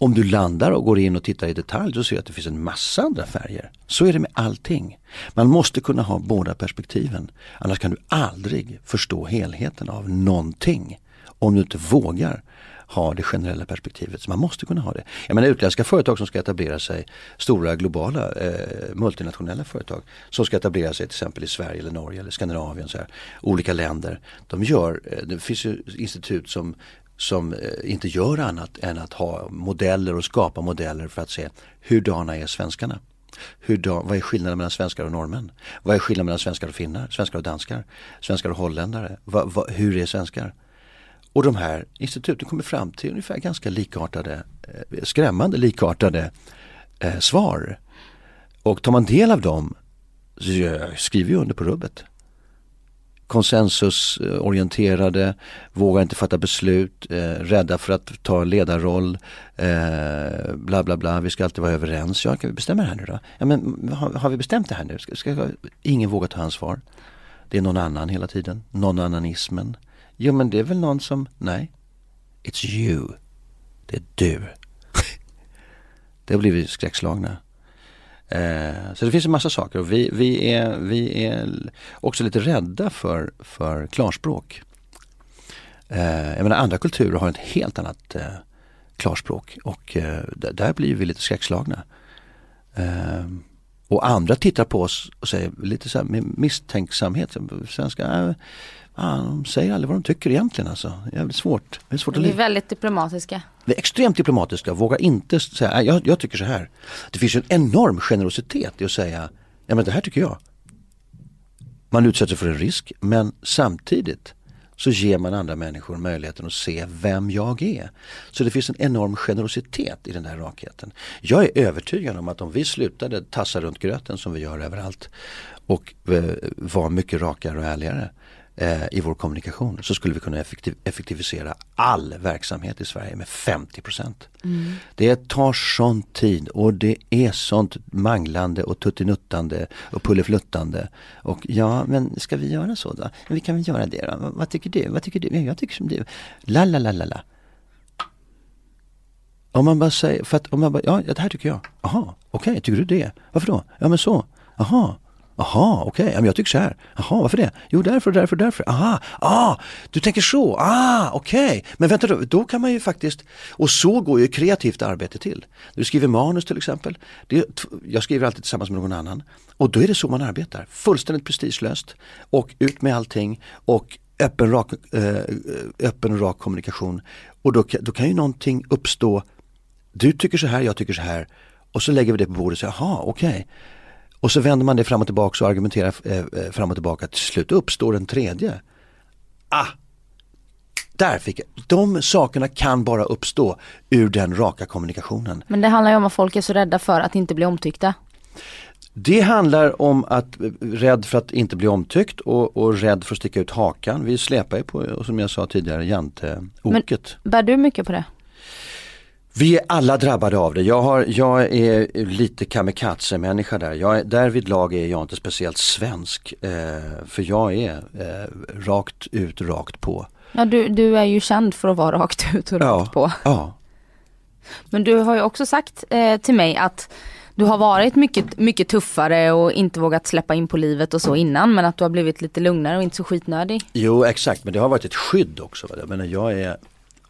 om du landar och går in och tittar i detalj så ser du att det finns en massa andra färger. Så är det med allting. Man måste kunna ha båda perspektiven. Annars kan du aldrig förstå helheten av någonting. Om du inte vågar ha det generella perspektivet. Så man måste kunna ha det. Jag menar utländska företag som ska etablera sig, stora globala eh, multinationella företag som ska etablera sig till exempel i Sverige eller Norge eller Skandinavien, så här, olika länder. De gör, eh, det finns ju institut som som eh, inte gör annat än att ha modeller och skapa modeller för att se hurdana är svenskarna. Hur, vad är skillnaden mellan svenskar och norrmän? Vad är skillnaden mellan svenskar och finnar, svenskar och danskar, svenskar och holländare? Va, va, hur är svenskar? Och de här instituten kommer fram till ungefär ganska likartade, eh, skrämmande likartade eh, svar. Och tar man del av dem så skriver jag under på rubbet konsensusorienterade, vågar inte fatta beslut, eh, rädda för att ta ledarroll, eh, bla bla bla, vi ska alltid vara överens. Ja, kan vi bestämma det här nu då? Ja, men har, har vi bestämt det här nu? Ska, ska, ingen vågar ta ansvar. Det är någon annan hela tiden, någon annanismen. Jo men det är väl någon som, nej, it's you. Det är du. det har blivit skräckslagna. Eh, så det finns en massa saker och vi, vi, är, vi är också lite rädda för, för klarspråk. Eh, jag menar andra kulturer har ett helt annat eh, klarspråk och eh, där blir vi lite skräckslagna. Eh, och andra tittar på oss och säger lite så här med misstänksamhet. Svenska, ah, ah, de säger aldrig vad de tycker egentligen alltså. Det är jävligt svårt. Det är, svårt att vi är väldigt diplomatiska. Vi är extremt diplomatiska, vågar inte säga, jag, jag tycker så här. Det finns en enorm generositet i att säga, ja men det här tycker jag. Man utsätter sig för en risk men samtidigt så ger man andra människor möjligheten att se vem jag är. Så det finns en enorm generositet i den här rakheten. Jag är övertygad om att om vi slutade tassa runt gröten som vi gör överallt och eh, var mycket rakare och ärligare eh, i vår kommunikation så skulle vi kunna effektiv effektivisera all verksamhet i Sverige med 50 Mm. Det tar sån tid och det är sånt manglande och tuttinuttande och pullefluttande. Och ja, men ska vi göra så då? vi kan väl göra det då. Vad tycker du? Vad tycker du? jag tycker som du. La la la la la. Om man bara säger, för att om man bara, ja det här tycker jag. Jaha, okej, okay, tycker du det? Varför då? Ja men så. Jaha, Jaha, okej, okay. men jag tycker så här. Jaha, varför det? Jo, därför, därför, därför. Aha, ah, du tänker så. Ah, okej. Okay. Men vänta då, då kan man ju faktiskt, och så går ju kreativt arbete till. Du skriver manus till exempel. Det, jag skriver alltid tillsammans med någon annan. Och då är det så man arbetar. Fullständigt prestigelöst. Och ut med allting. Och öppen, rak, eh, öppen rak kommunikation. Och då, då kan ju någonting uppstå. Du tycker så här, jag tycker så här. Och så lägger vi det på bordet och säger, jaha, okej. Okay. Och så vänder man det fram och tillbaka och argumenterar eh, eh, fram och tillbaka. Till slut uppstår en tredje. Ah! Där fick jag. De sakerna kan bara uppstå ur den raka kommunikationen. Men det handlar ju om att folk är så rädda för att inte bli omtyckta. Det handlar om att eh, rädd för att inte bli omtyckt och, och rädd för att sticka ut hakan. Vi släpar ju på, som jag sa tidigare, janteoket. Bär du mycket på det? Vi är alla drabbade av det. Jag, har, jag är lite kamikaze-människa där. Jag, därvid lag är jag inte speciellt svensk. Eh, för jag är eh, rakt ut, rakt på. Ja, du, du är ju känd för att vara rakt ut och rakt på. Ja. Men du har ju också sagt eh, till mig att du har varit mycket, mycket tuffare och inte vågat släppa in på livet och så innan men att du har blivit lite lugnare och inte så skitnödig. Jo exakt men det har varit ett skydd också. Jag menar jag är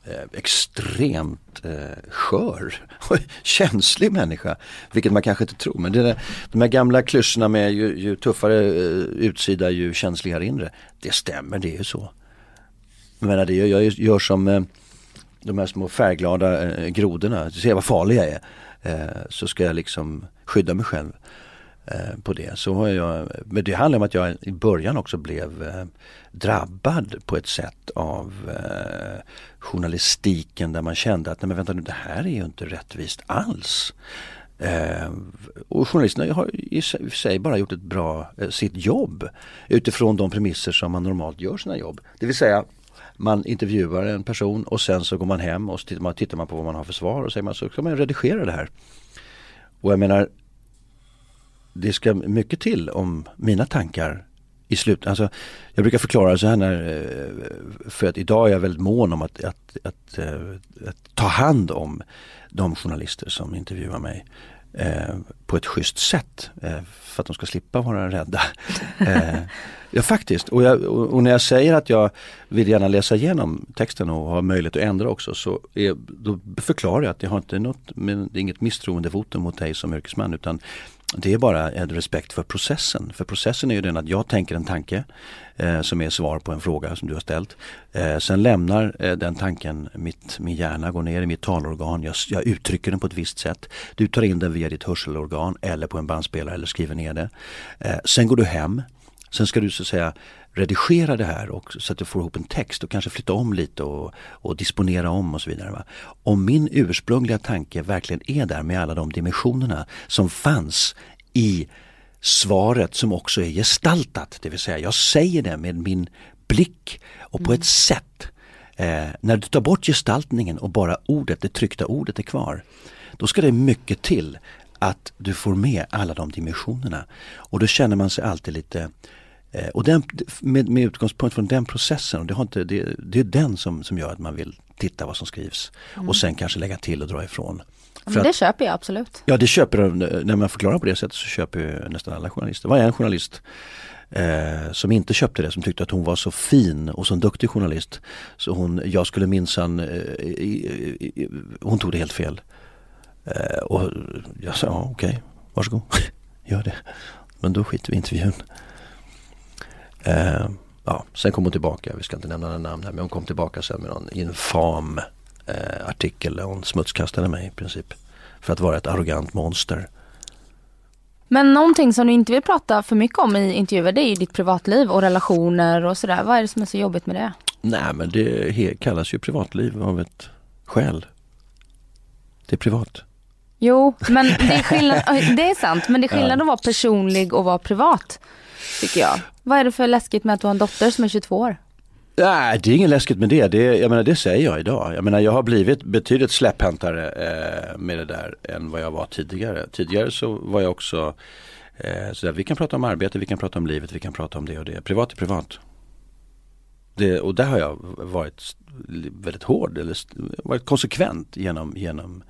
Eh, extremt eh, skör och känslig människa. Vilket man kanske inte tror. Men det där, de här gamla klyschorna med ju, ju tuffare eh, utsida ju känsligare inre. Det stämmer, det är ju så. Jag menar, det, jag gör som eh, de här små färgglada eh, grodorna. ser vad farlig jag är. Eh, så ska jag liksom skydda mig själv. Eh, på det. Så har jag, men det handlar om att jag i början också blev eh, drabbad på ett sätt av eh, journalistiken där man kände att nej men vänta nu det här är ju inte rättvist alls. Eh, och journalisterna har i sig bara gjort ett bra, eh, sitt jobb utifrån de premisser som man normalt gör sina jobb. Det vill säga man intervjuar en person och sen så går man hem och så tittar man, tittar man på vad man har för svar och säger man så ska man redigera det här. Och jag menar det ska mycket till om mina tankar i slut. Alltså, jag brukar förklara så här när, eh, för att idag är jag väldigt mån om att, att, att, eh, att ta hand om de journalister som intervjuar mig. eh, på ett schysst sätt eh, för att de ska slippa vara rädda. Eh, ja faktiskt, och, jag, och, när jag säger att jag vill gärna läsa igenom texten och ha möjlighet att ändra också så är, då förklarar jag att jag har inte något, men det är inget misstroendevotum mot dig som yrkesman utan det är bara en respekt för processen. För processen är ju den att jag tänker en tanke eh, som är svar på en fråga som du har ställt. Eh, sen lämnar eh, den tanken mitt, min hjärna, går ner i mitt talorgan. Jag, jag, uttrycker den på ett visst sätt. Du tar in den via ditt hörselorgan eller på en bandspelare eller skriver ner det. Eh, sen går du hem. Sen ska du så att säga redigera det här och, så att du får ihop en text och kanske flytta om lite och, och disponera om och så vidare. Va? Om min ursprungliga tanke verkligen är där med alla de dimensionerna som fanns i svaret som också är gestaltat. Det vill säga jag säger det med min blick och på mm. ett sätt. Eh, när du tar bort gestaltningen och bara ordet, det tryckta ordet är kvar. Då ska det mycket till att du får med alla de dimensionerna. Och då känner man sig alltid lite och den, med, med utgångspunkt från den processen, det, har inte, det, det är den som, som gör att man vill titta vad som skrivs mm. och sen kanske lägga till och dra ifrån. Ja, men det att, köper jag absolut. Ja det köper när man förklarar på det sättet så köper nästan alla journalister. Var en journalist eh, som inte köpte det, som tyckte att hon var så fin och så duktig journalist. Så hon, jag skulle minsann, eh, hon tog det helt fel. Eh, och jag sa, ja, okej, okay, varsågod, gör det. Men då skiter vi i intervjun. Eh, ja, sen kom hon tillbaka, vi ska inte nämna några namn här, men hon kom tillbaka sen med någon infam eh, artikel där hon smutskastade mig i princip. För att vara ett arrogant monster. Men någonting som du inte vill prata för mycket om i intervjuer det är ju ditt privatliv och relationer och sådär. Vad är det som är så jobbigt med det? Nej men det kallas ju privatliv av ett skäl. Det är privat. Jo, men det är skillnad, det är sant, men det är skillnad ja. att vara personlig och vara privat. Tycker jag. Vad är det för läskigt med att du har en dotter som är 22 år? Nej, det är inget läskigt med det. det. Jag menar det säger jag idag. Jag menar jag har blivit betydligt släpphäntare eh, med det där än vad jag var tidigare. Tidigare så var jag också eh, sådär, vi kan prata om arbete, vi kan prata om livet, vi kan prata om det och det. Privat är privat. Det, och där har jag varit väldigt hård eller varit konsekvent genom, genom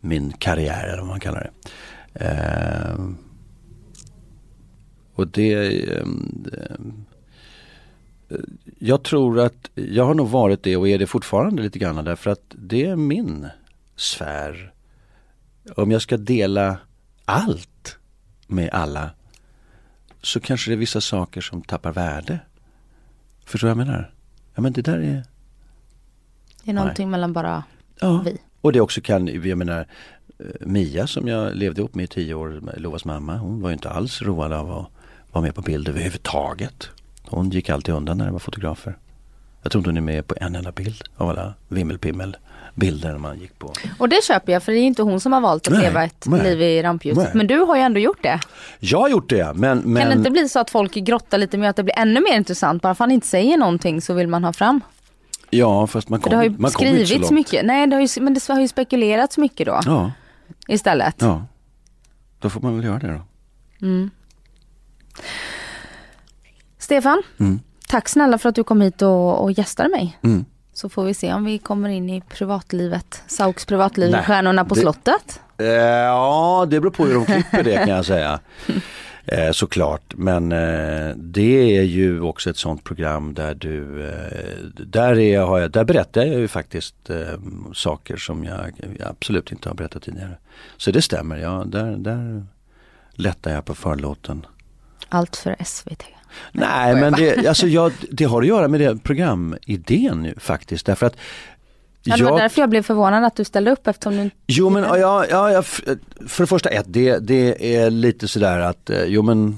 min karriär eller vad man kallar det. Eh, och det ehm, jag tror att jag har nog varit det och är det fortfarande lite grann därför att det är min sfär. Om jag ska dela allt med alla så kanske det är vissa saker som tappar värde. Förstår du vad jag menar? Ja men det där är... Det är någonting Nej. mellan bara ja. vi. Och det också kan, jag menar eh, Mia som jag levde ihop med i tio år, Lovas mamma, hon var ju inte alls road av att vara med på bild överhuvudtaget. Hon gick alltid undan när det var fotografer. Jag tror inte hon är med på en enda bild av alla vimmelpimmel bilder man gick på. Och det köper jag för det är inte hon som har valt att nej, leva ett nej, liv i rampljuset. Men du har ju ändå gjort det. Jag har gjort det men, men... Kan det inte bli så att folk grottar lite mer att det blir ännu mer intressant? Bara för att han inte säger någonting så vill man ha fram. Ja fast man kommer Det har ju skrivits mycket. Nej det har ju, men det har ju spekulerats mycket då. Ja. Istället. Ja. Då får man väl göra det då. Mm. Stefan, mm. tack snälla för att du kom hit och, och gästade mig. Mm. Så får vi se om vi kommer in i privatlivet, Sauks privatliv, Nej, Stjärnorna på det, slottet. Eh, ja, det beror på hur de klipper det kan jag säga. Eh, såklart, men eh, det är ju också ett sånt program där du, eh, där, är, har jag, där berättar jag ju faktiskt eh, saker som jag, jag, absolut inte har berättat tidigare. Så det stämmer, ja, där, där lättar jag på förlåten. Allt för SVT. Nej, men det, alltså jag, det har att göra med det programidén nu, faktiskt. Därför att Ja, det var jag, därför jag blev förvånad att du ställde upp eftersom du Jo men ja, ja, ja, för det första ett, det, det är lite sådär att, eh, jo men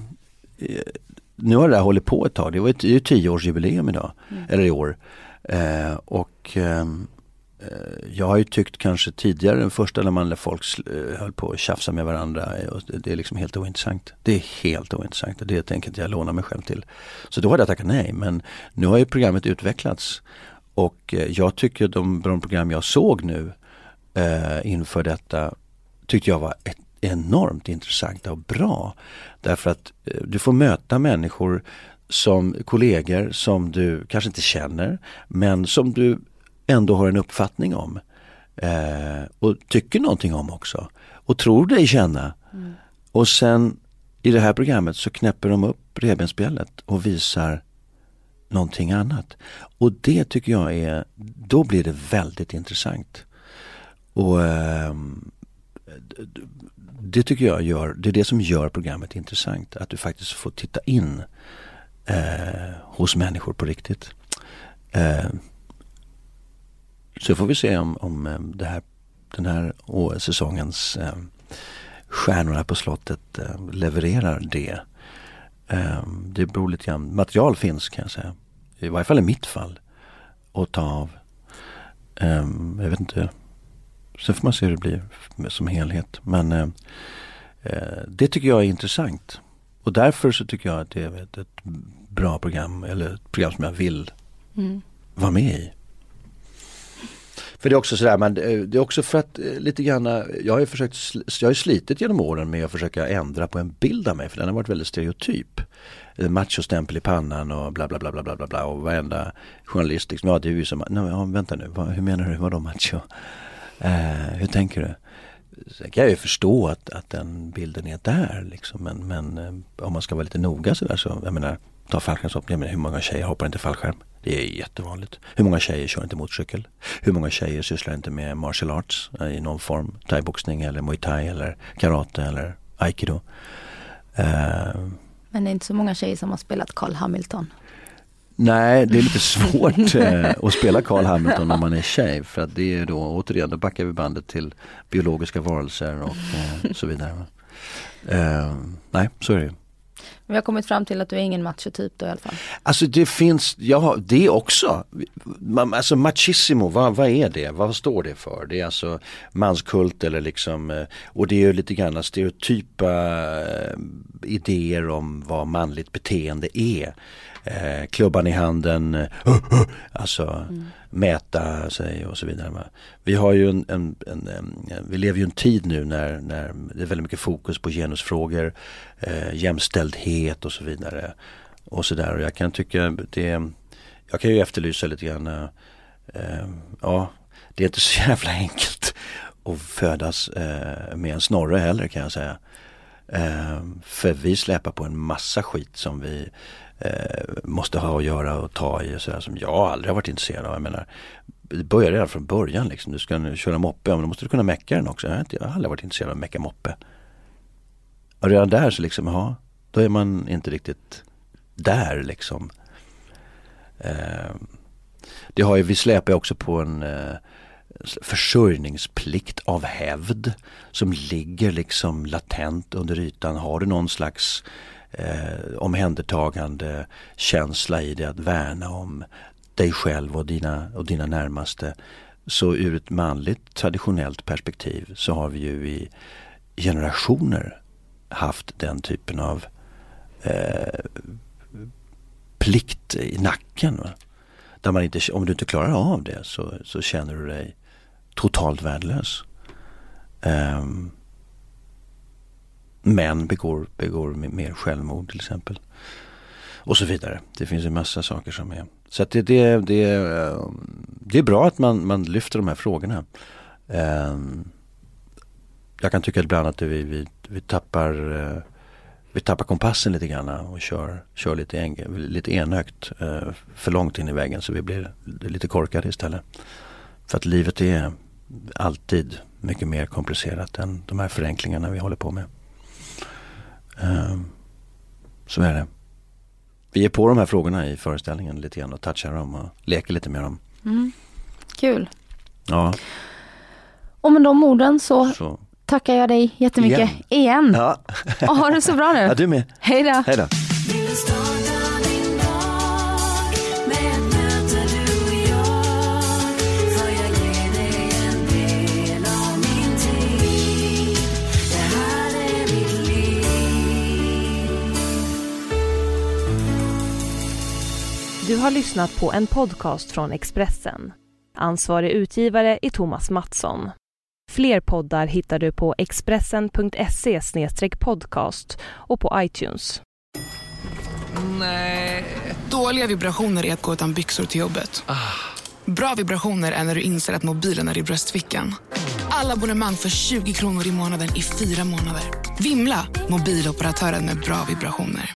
eh, nu har det här hållit på ett tag, det var ett, ett tioårsjubileum idag, mm. eller i år. Eh, och Eh, Eh, jag har ju tyckt kanske tidigare, den första när man folk eh, höll på att tjafsa med varandra. Eh, det är liksom helt ointressant. Det är helt ointressant. Det tänker inte jag låna mig själv till. Så då hade jag tackat nej. Men nu har ju programmet utvecklats. Och jag tycker de, de program jag såg nu eh, inför detta tyckte jag var ett, enormt intressanta och bra. Därför att eh, du får möta människor som kollegor som du kanske inte känner men som du ändå har en uppfattning om. Eh, och tycker någonting om också. Och tror dig känna. Mm. Och sen i det här programmet så knäpper de upp revbensspjället och visar någonting annat. Och det tycker jag är, då blir det väldigt intressant. Och eh, det tycker jag gör, det är det som gör programmet intressant. Att du faktiskt får titta in eh, hos människor på riktigt. Eh, så får vi se om, om eh, här, den här säsongens eh, Stjärnorna på slottet eh, levererar det. Eh, det beror lite grann, material finns kan jag säga. I varje fall i mitt fall. Att ta av. Eh, jag vet inte. Sen får man se hur det blir som helhet. Men eh, eh, det tycker jag är intressant. Och därför så tycker jag att det är ett, ett bra program. Eller ett program som jag vill mm. vara med i. För det är också sådär, men eh, det är också för att eh, lite grann, eh, jag har ju försökt, jag har slitit genom åren med att försöka ändra på en bild av mig för den har varit väldigt stereotyp. Machostämpel i pannan och bla bla bla bla bla bla och varenda journalist liksom, ja det är ju som, nej ja, vänta nu, vad, hur menar du, vadå macho? Eh, hur tänker du? Sen kan jag ju förstå att, att den bilden är där liksom men, men om man ska vara lite noga sådär så, jag menar, ta fallskärmshoppning, hur många tjejer hoppar inte fallskärm? Det är jättevanligt. Hur många tjejer kör inte motorcykel? Hur många tjejer sysslar inte med martial arts i någon form? Thaiboxning eller muay thai eller karate eller aikido. Uh, Men det är inte så många tjejer som har spelat Carl Hamilton. Nej, det är lite svårt eh, att spela Carl Hamilton om man är tjej. För att det är då, återigen, då backar vi bandet till biologiska varelser och eh, så vidare. Eh, nej, så är det ju. Vi har kommit fram till att du är ingen machotyp då i alla fall. Alltså det finns, ja det också. Alltså machismo, vad, vad är det? Vad står det för? Det är alltså manskult eller liksom, eh, och det är ju lite grann stereotypa eh, idéer om vad manligt beteende är eh, klubban i handen, uh, uh, alltså mm. mäta sig och så vidare. Vi har ju en, en, en, en, vi lever ju en tid nu när, när det är väldigt mycket fokus på genusfrågor, eh, jämställdhet och så vidare. Och så där och jag kan tycka det, jag kan ju efterlysa lite grann, eh, eh ja det är inte så jävla enkelt att födas eh, med en snorre heller kan jag säga. Eh, för vi släpar på en massa skit som vi eh, måste ha att göra och ta i och sådär som jag aldrig har varit intresserad av. Jag menar, det börjar redan från början liksom. Du ska köra moppe, men då måste du kunna mecka den också. Jag har, inte, jag har aldrig varit intresserad av att mecka moppe. Och redan där så liksom, ja, då är man inte riktigt där liksom. Eh, det har ju, vi släpar också på en eh, försörjningsplikt av hävd som ligger liksom latent under ytan. Har du någon slags eh, omhändertagande känsla i det att värna om dig själv och dina, och dina närmaste. Så ur ett manligt traditionellt perspektiv så har vi ju i generationer haft den typen av eh, plikt i nacken. Va? Där man inte, om du inte klarar av det så, så känner du dig totalt värdelös. Um, män begår, begår mer självmord till exempel. Och så vidare. Det finns en massa saker som är. Så att det, det, det, det är bra att man, man lyfter de här frågorna. Ehm, jag kan tycka ibland att vi, vi, vi tappar eh, vi tappar kompassen lite grann och kör, kör lite, en, lite enögt eh, för långt in i väggen så vi blir lite korkade istället. För att livet är alltid mycket mer komplicerat än de här förenklingarna vi håller på med. Ehm, så är det. Vi är på de här frågorna i föreställningen lite grann och touchar dem och leker lite med dem. Mm. Kul. Ja. Och med de orden så, så. tackar jag dig jättemycket igen. igen. Ja. och ha det så bra nu. Ja, du med. Hej då. Hej då. Du har lyssnat på en podcast från Expressen. Ansvarig utgivare är Thomas Mattsson. Fler poddar hittar du på expressen.se podcast och på iTunes. Nej. Dåliga vibrationer är att gå utan byxor till jobbet. Ah. Bra vibrationer är när du inser att mobilen är i bröstfickan. Alla abonnemang för 20 kronor i månaden i fyra månader. Vimla! Mobiloperatören med bra vibrationer.